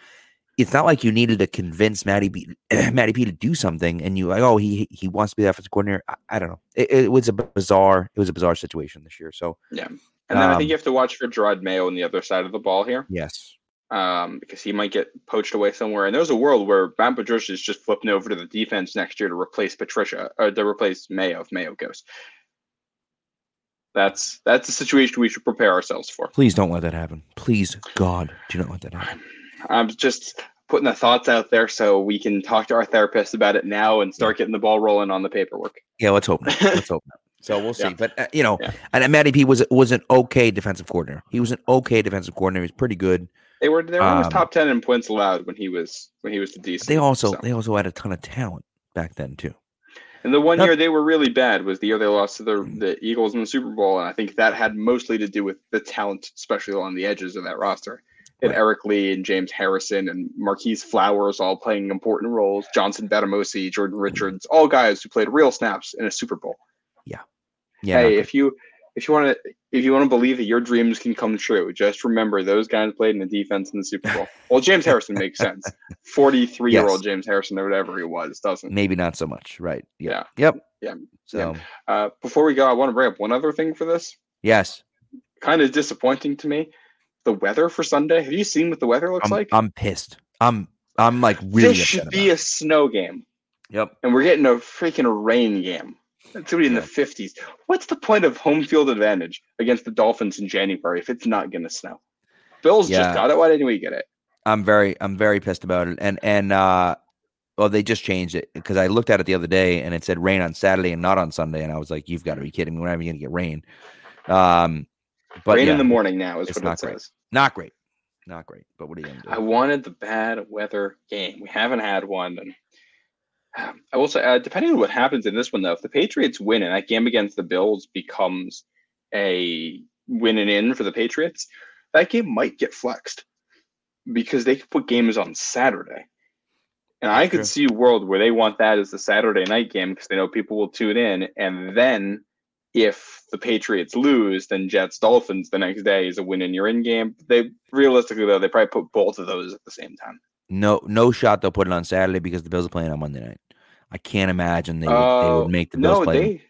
It's not like you needed to convince Matty P, Matty P to do something, and you like, oh, he he wants to be the offensive coordinator. I, I don't know. It, it was a bizarre. It was a bizarre situation this year. So yeah. And then I um, think you have to watch for Jerod Mayo on the other side of the ball here. yes, um, because he might get poached away somewhere. And there's a world where Matt Patricia is just flipping over to the defense next year to replace Patricia or to replace Mayo if Mayo goes. That's that's a situation we should prepare ourselves for. please don't let that happen. Please, God, do not let that happen. I'm just putting the thoughts out there so we can talk to our therapist about it now and start getting the ball rolling on the paperwork. Yeah, let's hope not. Let's hope not. So we'll see. Yeah. But uh, you know, Yeah. and uh, Matty P was was an okay defensive coordinator. He was an okay defensive coordinator. He was pretty good. They were they were almost Um, top ten in points allowed when he was when he was the decent. They also so. they also had a ton of talent back then too. And the one Not- year they were really bad was the year they lost to the, Mm. the Eagles in the Super Bowl, and I think that had mostly to do with the talent, especially along the edges of that roster. And Right. Eric Lee and James Harrison and Marquis Flowers all playing important roles. Johnson Bademosi, Jordan. Richards, all guys who played real snaps in a Super Bowl. Yeah, Yeah. hey, if you if you want to if you want to believe that your dreams can come true, just remember those guys played in the defense in the Super Bowl. well, James Harrison makes sense. Forty three year old Yes. James Harrison or whatever he was doesn't. maybe not so much. Right. Yeah. Yeah. Yep. Yeah. So Uh, before we go, I want to bring up one other thing for this. yes, Kind of disappointing to me. The weather for Sunday. Have you seen what the weather looks I'm like? I'm pissed. I'm I'm like really this should be a snow game, Yep. and we're getting a freaking rain game. It's gonna be in Yeah. the fifties. What's the point of home field advantage against the Dolphins in January if it's not gonna snow? Bills Yeah. just got it. Why didn't we get it? I'm very I'm very pissed about it. And and uh well they just changed it because I looked at it the other day and it said rain on Saturday and not on Sunday and I was like you've got to be kidding me. We're not even going to get rain. Um but rain yeah, in the morning now is what not it great. says. not great. Not great. But what are you going to I wanted the bad weather game. We haven't had one, and um, I will say, uh, depending on what happens in this one, though, if the Patriots win and that game against the Bills becomes a win and in for the Patriots, that game might get flexed because they could put games on Saturday. And I could true. see a world where they want that as the Saturday night game because they know people will tune in. And then if the Patriots lose, then Jets Dolphins the next day is a win in your in game. They realistically though, they probably put both of those at the same time. No no shot they'll put it on Saturday because the Bills are playing on Monday night. I can't imagine they would, they Oh, would make the Bills no, play they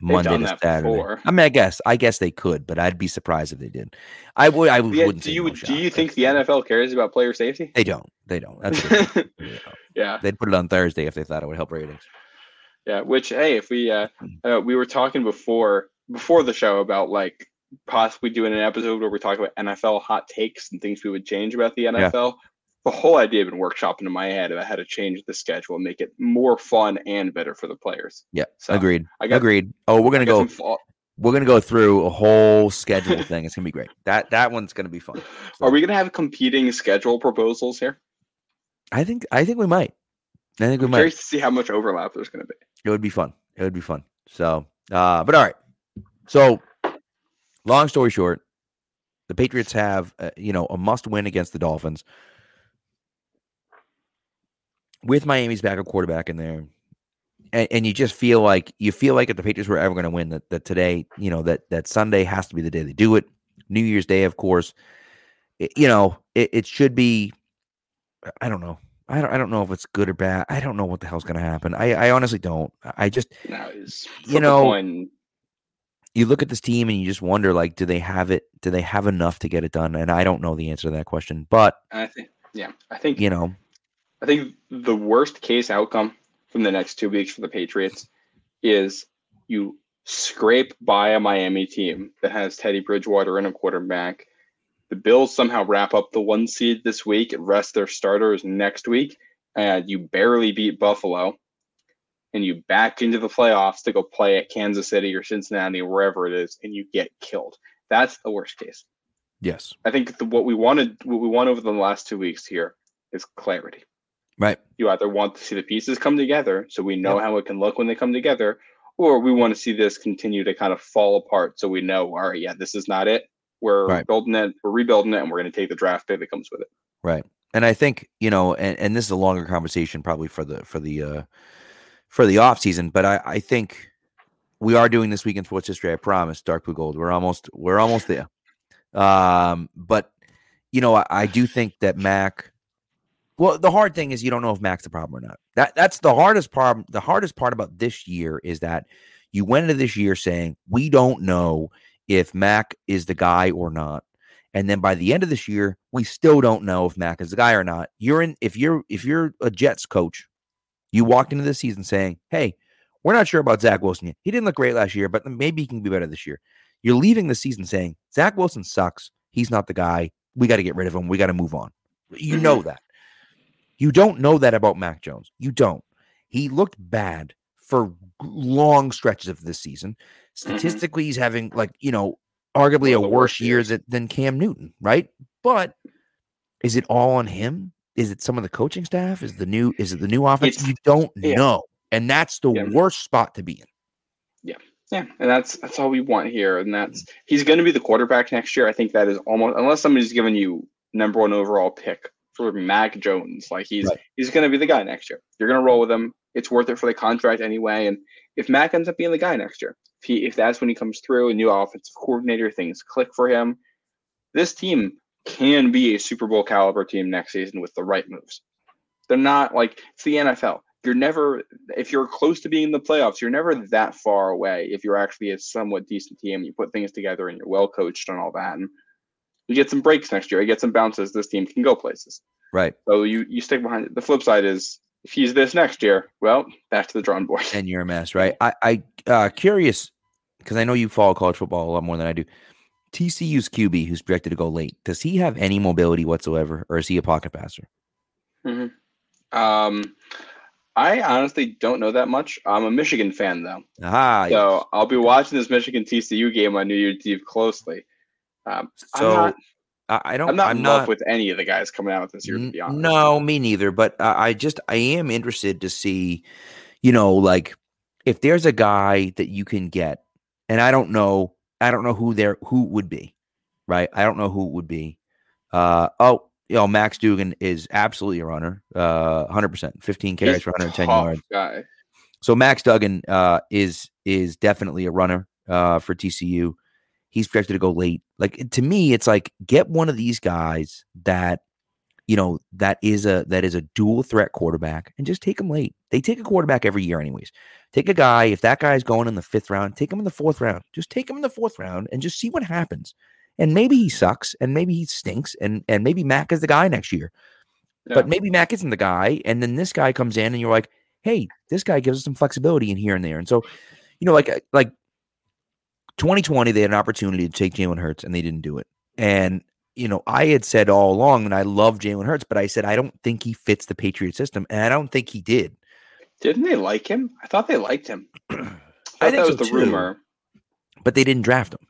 Monday to Saturday. before. I mean, I guess I guess they could, but I'd be surprised if they did. I would I the- wouldn't. do you no do you think the NFL cares about player safety? They don't. They don't. That's. They don't. yeah, They'd put it on Thursday if they thought it would help ratings. Yeah. Which hey, if we uh, Hmm. uh we were talking before before the show about like possibly doing an episode where we talk about NFL hot takes and things we would change about the NFL. The whole idea had been workshopping in my head about how to change the schedule and make it more fun and better for the players. Yeah, So, agreed. I got- agreed. Oh, we're gonna go. We're gonna go through a whole schedule thing. It's gonna be great. That that one's gonna be fun. So, Are we gonna have competing schedule proposals here? I think. I think we might. I think we I'm might. curious to see how much overlap there's gonna be. It would be fun. It would be fun. So, uh, but all right. So, long story short, the Patriots have uh, you know a must win against the Dolphins with Miami's backup quarterback in there. And, and you just feel like you feel like if the Patriots were ever going to win, that, that today, you know, that that Sunday has to be the day they do it. New Year's Day, of course. It- you know, it, it should be. I don't know. I don't. I don't know if it's good or bad. I don't know what the hell's going to happen. I, I honestly don't. I just is You know, you look at this team and you just wonder like do they have it do they have enough to get it done and i don't know the answer to that question but I think yeah, I think you know I think the worst case outcome from the next two weeks for the Patriots is you scrape by a Miami team that has Teddy Bridgewater and a quarterback. The Bills somehow wrap up the one seed this week rest their starters next week, and you barely beat Buffalo, and you back into the playoffs to go play at Kansas City or Cincinnati or wherever it is, and you get killed. That's the worst case. yes I think the, what we wanted, what we want over the last two weeks here, is clarity. Right. You either want to see the pieces come together so we know Yep. how it can look when they come together, or we want to see this continue to kind of fall apart so we know, all right, yeah, this is not it. We're Right. building it, we're rebuilding it, and we're going to take the draft pick that comes with it. Right. And I think, you know, and, and this is a longer conversation probably for the for the uh for the off season, but I, I think we are doing this week in sports history, I promise, Dark Blue Gold. We're almost we're almost there. Um, but you know, I, I do think that Mac well, the hard thing is you don't know if Mac's the problem or not. That that's the hardest problem. The hardest part about this year is that you went into this year saying we don't know if Mac is the guy or not. And then by the end of this year, we still don't know if Mac is the guy or not. You're in if you're if you're a Jets coach, you walked into the season saying, Hey, we're not sure about Zach Wilson yet. He didn't look great last year, but maybe he can be better this year. You're leaving the season saying, Zach Wilson sucks. He's not the guy. We got to get rid of him. We got to move on. You mm-hmm. know that. You don't know that about Mac Jones. You don't. He looked bad for long stretches of this season. Mm-hmm. Statistically, he's having like, you know, arguably a worse year than, than Cam Newton, right? But is it all on him? Is it some of the coaching staff? Is the new is it the new offense? It's- you don't yeah. know. And that's the Yeah. worst spot to be in. Yeah, yeah, and that's that's all we want here, and that's he's going to be the quarterback next year. I think that is almost unless somebody's giving you number one overall pick for Mac Jones, like he's Right. he's going to be the guy next year. You're going to roll with him. It's worth it for the contract anyway. And if Mac ends up being the guy next year, if he if that's when he comes through, a new offensive coordinator, things click for him. This team can be a Super Bowl caliber team next season with the right moves. They're not like it's the NFL. You're never if you're close to being in the playoffs, you're never that far away if you're actually a somewhat decent team. You put things together and you're well coached and all that. And you get some breaks next year. You get some bounces. This team can go places. Right. So you you stick behind it. The flip side is if he's this next year, well, back to the drawing board. And you're a mess, right? I I uh curious because I know you follow college football a lot more than I do. TCU's QB, who's projected to go late, does he have any mobility whatsoever, or is he a pocket passer? Mm-hmm. Um, I honestly don't know that much. I'm a Michigan fan though, Ah, so I'll be watching this Michigan TCU game on New Year's Eve closely. Um, so I'm not, I, don't. I'm not I'm in not love with any of the guys coming out this year. To be honest, No, me neither. But uh, I just I am interested to see, you know, like if there's a guy that you can get, and I don't know, I don't know who there who would be, right? I don't know who it would be. Uh oh, you know, Max Duggan is absolutely a runner, uh, hundred percent, fifteen carries He's for 110 tough yards. Guy. So Max Duggan uh, is is definitely a runner uh, for TCU. He's projected to go late. Like to me, it's like get one of these guys that you know that is a that is a dual threat quarterback and just take him late. They take a quarterback every year, anyways. Take a guy if that guy's going in the fifth round, take him in the fourth round. Just take him in the fourth round and just see what happens. And maybe he sucks, and maybe he stinks, and and maybe Mac is the guy next year. Yeah. But maybe Mac isn't the guy, and then this guy comes in, and you're like, hey, this guy gives us some flexibility in here and there. And so, you know, like uh, like 2020, they had an opportunity to take Jalen Hurts and they didn't do it. And you know, I had said all along, and I love Jalen Hurts, but I said I don't think he fits the Patriot system, and I don't think he did. Didn't they like him? I thought they liked him. I, thought think that so was the too. rumor. But they didn't draft him.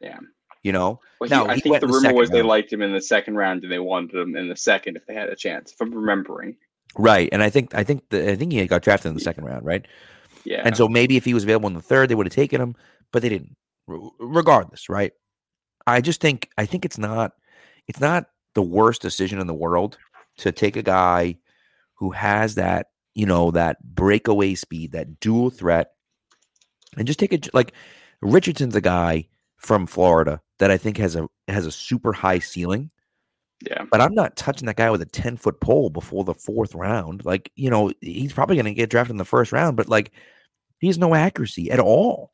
Yeah. You know, Well, he, I think the the rumor second was they liked him in the second round and they wanted him in the second if they had a chance. If I'm remembering. right? And I think I think the, I think he got drafted in the second round, right? Yeah. And so maybe if he was available in the third, they would have taken him, but they didn't. R- regardless, right? I just think I think it's not it's not the worst decision in the world to take a guy who has that you know that breakaway speed, that dual threat, and just take it like Richardson's a guy from Florida that I think has a has a super high ceiling yeah. but I'm not touching that guy with a 10 foot pole before the fourth round. Like, you know, he's probably going to get drafted in the first round, but like, he has no accuracy at all.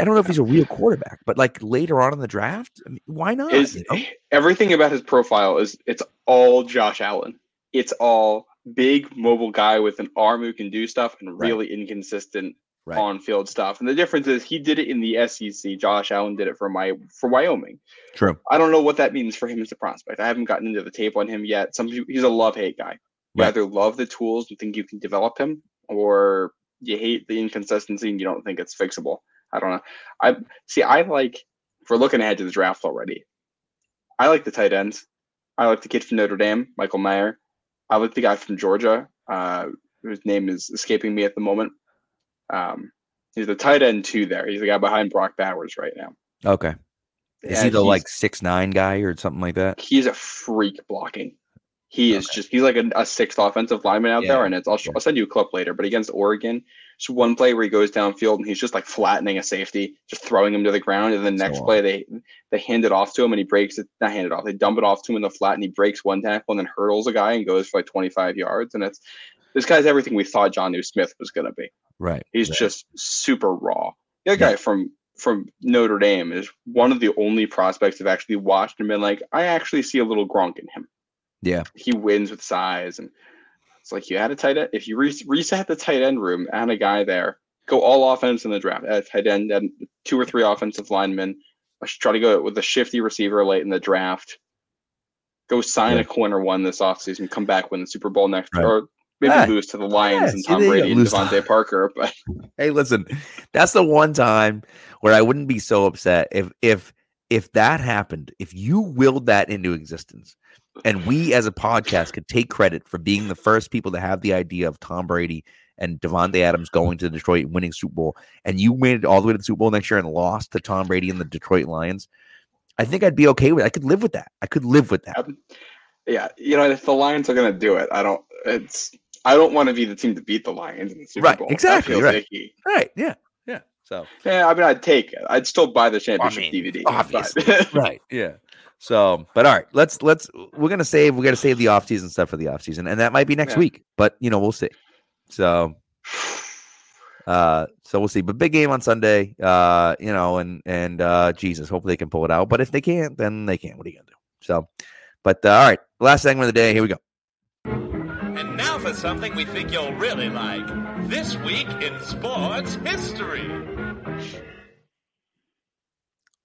I don't know if he's a real quarterback, but like later on in the draft, I mean, why not? Is you know? everything about his profile is it's all Josh Allen. It's all big mobile guy with an arm who can do stuff and Right. really inconsistent Right. on field stuff. And the difference is he did it in the SEC. Josh Allen did it for my for Wyoming. True. I don't know what that means for him as a prospect. I haven't gotten into the tape on him yet. Some he's a love hate guy. You Right. either love the tools and think you can develop him, or you hate the inconsistency and you don't think it's fixable. I don't know. I see. I like. If we're looking ahead to the draft already, I like the tight ends. I like the kid from Notre Dame, Michael Mayer. I like the guy from Georgia, uh, whose name is escaping me at the moment. Um, he's the tight end too. There, he's the guy behind Brock Bowers right now. Okay. Is he the like six nine guy or something like that? He's a freak blocking. He is just he's like a, a sixth offensive lineman out there, and it's I'll, I'll send you a clip later. But against Oregon, it's one play where he goes downfield and he's just like flattening a safety, just throwing him to the ground, and the So next play they they hand it off to him and he breaks it. Not hand it off, they dump it off to him in the flat and he breaks one tackle and then hurdles a guy and goes for like 25 yards. And it's this guy's everything we thought Jonnu Smith was gonna be. Right. He's right. just super raw. The other Yeah. guy from from Notre Dame is one of the only prospects I've actually watched and been like, I actually see a little Gronk in him. Yeah. He wins with size, and it's like you had a tight end. If you re- reset the tight end room, add a guy there, go all offense in the draft, add a tight end, add two or three offensive linemen. Let's try to go with a shifty receiver late in the draft. Go sign Yeah. a corner one this offseason, come back, win the Super Bowl next, Right. or maybe lose to the Lions Yeah, and Tom there you go, Brady and lose to- DeVante Parker. But Hey, listen, that's the one time where I wouldn't be so upset if if if that happened, if you willed that into existence, and we as a podcast could take credit for being the first people to have the idea of Tom Brady and Davante Adams going to Detroit and winning Super Bowl, and you made it all the way to the Super Bowl next year and lost to Tom Brady and the Detroit Lions, I think I'd be okay with it. I could live with that. I could live with that. Yeah, you know, if the Lions are gonna do it, I don't. It's I don't want to be the team to beat the Lions in the Super Right, Bowl. exactly, right. icky. Right. Yeah. Yeah. So Yeah, I mean, I'd take it. I'd still buy the championship mean, DVD. obviously. right yeah so but all right let's let's we're gonna save we're gonna save the off-season stuff for the off-season and that might be next Yeah. week but you know we'll see so uh so we'll see but big game on sunday uh you know and and uh jesus hopefully they can pull it out but if they can't then they can't what are you gonna do so but uh, all right last segment of the day here we go And now for something we think you'll really like. This week in sports history.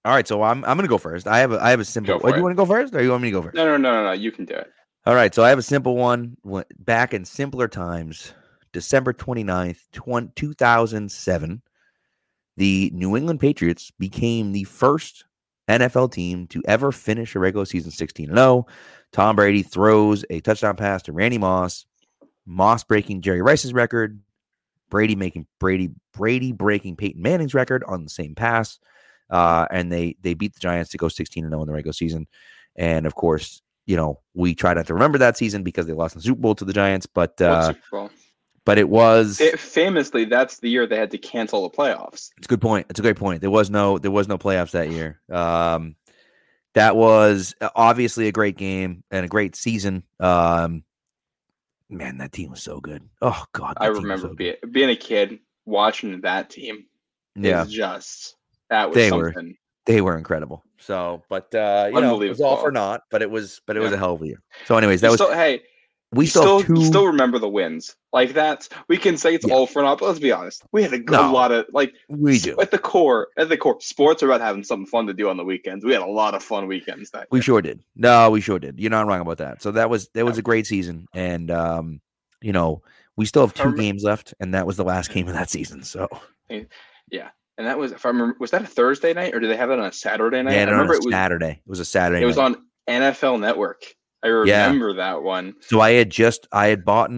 All right so i'm i'm gonna go first i have a i have a simple Go oh, do you want to go first or you want me to go first no, no, no, no, no. You can do it. All right, so I have a simple one. Back in simpler times, December 29th, 20, 2007, the New England Patriots became the first NFL team to ever finish a regular season 16 0. Tom Brady throws a touchdown pass to Randy Moss, Moss breaking Jerry Rice's record, Brady making Brady Brady breaking Peyton Manning's record on the same pass. Uh, and they they beat the Giants to go 16 and 0 in the regular season. And of course, you know, we try not to remember that season because they lost in the Super Bowl to the Giants, but uh, Super Bowl? but it was It- famously, that's the year they had to cancel the playoffs. it's a good point. It's a great point. There was no there was no playoffs that year. Um, that was uh, obviously a great game and a great season. Um, man, that team was so good. Oh God, I that team was remember so being, being a kid watching that team. yeah, just that was They were they were incredible. So, but uh, you know, it was all for naught. But it was but it was a hell of a year. So, anyways, that You was still, hey, we still, still, two. still remember the wins like that. We can say it's Yeah. all for naught, but let's be honest. We had a, good No. lot of like we do. at the core. At the core, sports are about having something fun to do on the weekends. We had a lot of fun weekends that We year. sure did. No, we sure did. You're not wrong about that. So that was that was Yeah. a great season, and um, you know, we still have two games left, and that was the last game of that season. So And that was, if I remember, was that a Thursday night or did they have it on a Saturday night? yeah, I remember it was. Saturday. It was a Saturday. It was on NFL Network. I Yeah. remember that one. So I had just I had bought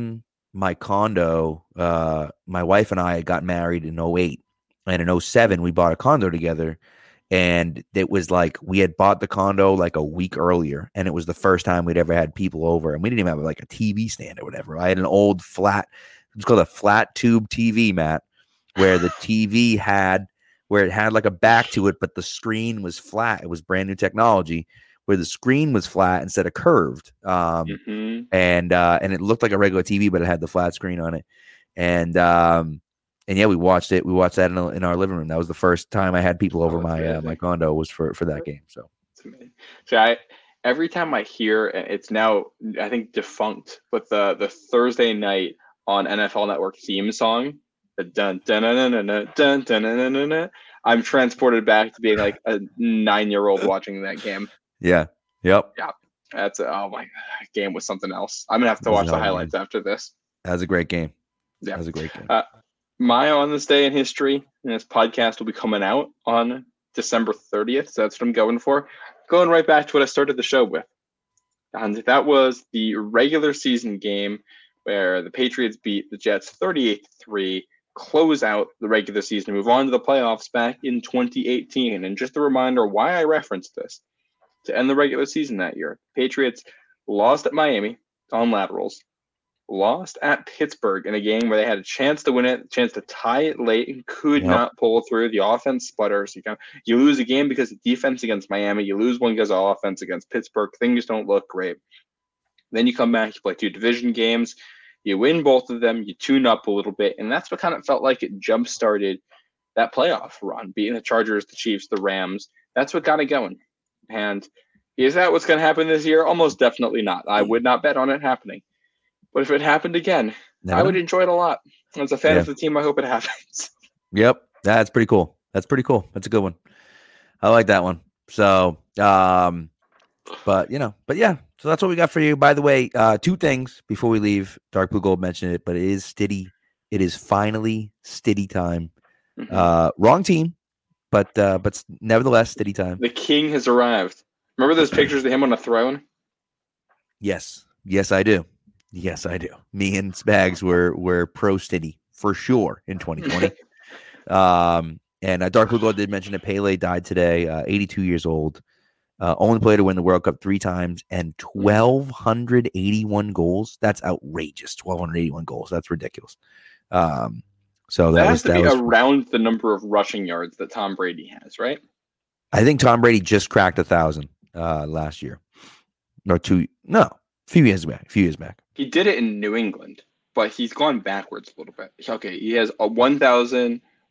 my condo. Uh, my wife and I had got married in 08. and in 07 we bought a condo together. And it was like we had bought the condo like a week earlier, and it was the first time we'd ever had people over, and we didn't even have like a TV stand or whatever. I had an old flat, it's called a flat tube TV, Matt, where the TV had where it had like a back to it, but the screen was flat. It was brand new technology where the screen was flat instead of curved. Um, hmm and uh, and it looked like a regular TV, but it had the flat screen on it. And um, and yeah, we watched it. We watched that in, a- in our living room. That was the first time I had people over Oh, my uh, my condo was for for that game. So It's amazing. So I every time I hear and it's now I think defunct, but the the Thursday night on NFL Network theme song, I'm transported back to being like a nine year old watching that game. yeah, yep, Yeah. That's a, oh my game was something else. I'm gonna have to watch the highlights after this. that was a great game. Yeah. That was a great game. Uh, My on this day in history, and this podcast will be coming out on December 30th. So that's what I'm going for. Going right back to what I started the show with. And that was the regular season game where the Patriots beat the Jets 38 3, close out the regular season, move on to the playoffs back in 2018. And just a reminder why I referenced this to end the regular season that year, Patriots lost at Miami on laterals, lost at Pittsburgh in a game where they had a chance to win it, a chance to tie it late, and could Yep. not pull through. The offense sputters. You, kind of, you lose a game because of defense against Miami. You lose one because of offense against Pittsburgh. Things don't look great. Then you come back, you play two division games, you win both of them, you tune up a little bit, and that's what kind of felt like it jump started that playoff run, beating the Chargers, the Chiefs, the Rams. That's what got it going. And is that what's going to happen this year? Almost definitely not. I would not bet on it happening. But if it happened again, Never I would enjoy it a lot. As a fan Yeah. of the team, I hope it happens. Yep, that's pretty cool. That's pretty cool. That's a good one. I like that one. So, um, but you know, but yeah. So that's what we got for you. By the way, uh, two things before we leave. Dark Blue Gold mentioned it, but it is Stiddy. It is finally Stiddy time. Mhm. Uh, wrong team, but uh, but nevertheless, Stiddy time. the king has arrived. Remember those pictures of him on a throne? Yes, yes, I do. Yes, I do. Me and Spags were were pro Stiddy for sure in 2020. um, and uh, Dark Blue Gold did mention that Pele died today, uh, 82 years old. Uh, only player to win the World Cup three times and 1,281 goals. That's outrageous. 1,281 goals. That's ridiculous. Um, so That, that, has was to that be was. around the number of rushing yards that Tom Brady has, right? I think Tom Brady just cracked a thousand uh, last year, or two. No, a few years back. A few years back. He did it in New England, but he's gone backwards a little bit. Okay, he has a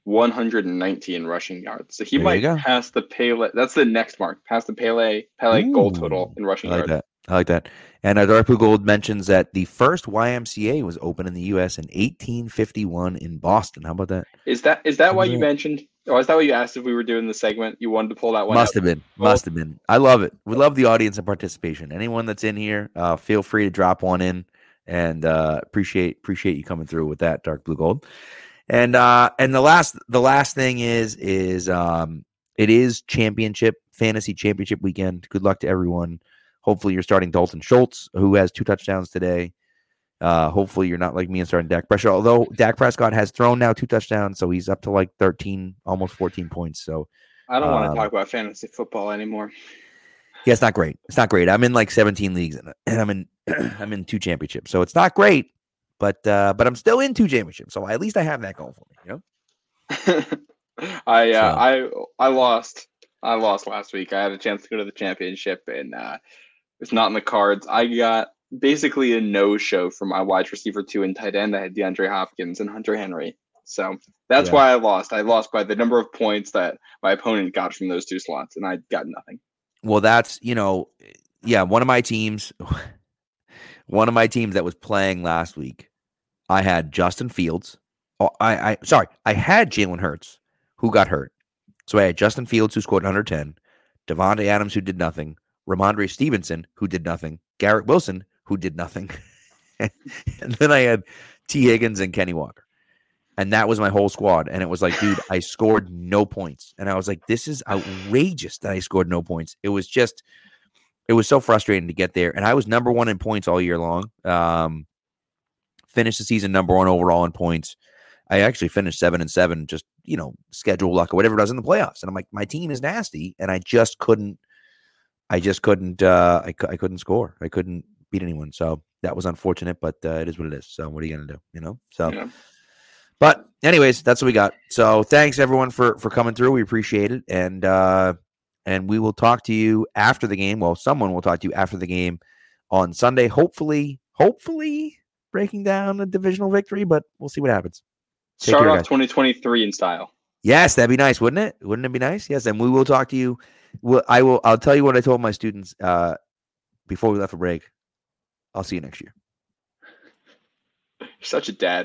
1,119 rushing yards. So he There might pass the Pele. That's the next mark. Pass the Pele Pele goal total in rushing I like yards. that. I like that. And uh, Dark Blue Gold mentions that the first YMCA was open in the U.S. in 1851 in Boston. How about that? Is that is that why you mentioned? Or is that what you asked if we were doing the segment? You wanted to pull that one Must up? have been. Well- Must have been. I love it. We love the audience and participation. Anyone that's in here, uh, feel free to drop one in, and uh, appreciate appreciate you coming through with that Dark Blue Gold. And uh, and the last the last thing is is um, it is championship fantasy championship weekend. Good luck to everyone. Hopefully you're starting Dalton Schultz, who has two touchdowns today. Uh, hopefully you're not like me and starting Dak Prescott. Although Dak Prescott has thrown now two touchdowns, so he's up to like 13, almost 14 points. So I don't want Um, to talk about fantasy football anymore. yeah, it's not great. It's not great. I'm in like 17 leagues and and I'm in I'm in two championships. So it's not great, but uh but I'm still in two championships. So at least I have that going for me, you know? I uh, So- I I lost. I lost last week. I had a chance to go to the championship, and uh, it's not in the cards. I got basically a no show for my wide receiver two and tight end. I had DeAndre Hopkins and Hunter Henry. So that's Yeah. why I lost. I lost by the number of points that my opponent got from those two slots, and I got nothing. Well, that's, you know, yeah, one of my teams one of my teams that was playing last week, I had Justin Fields. Oh, I I sorry, I had Jalen Hurts, who got hurt. So I had Justin Fields who scored 110, Davante Adams who did nothing, Rhamondre Stevenson who did nothing, Garrett Wilson who did nothing, and then I had Tee Higgins and Kenny Walker, and that was my whole squad. And it was like, dude, I scored no points, and I was like, this is outrageous that I scored no points. It was just, it was so frustrating to get there, and I was number one in points all year long. Um, finished the season number one overall in points. I actually finished seven and seven, just you know, schedule luck or whatever it does in the playoffs. And I'm like, my team is nasty, and I just couldn't, I just couldn't, uh, I, I couldn't score. I couldn't beat anyone. So that was unfortunate, but uh, it is what it is. So what are you gonna do? You know. So, Yeah. but anyways, that's what we got. So thanks everyone for for coming through. We appreciate it, and uh, and we will talk to you after the game. Well, someone will talk to you after the game on Sunday. Hopefully, hopefully breaking down a divisional victory, but we'll see what happens. Take Start off guys. 2023 in style. Yes, that'd be nice, wouldn't it? Wouldn't it be nice? Yes, and we will talk to you. Well, I will. I'll tell you what I told my students uh, before we left for break. I'll see you next year. You're such a dad.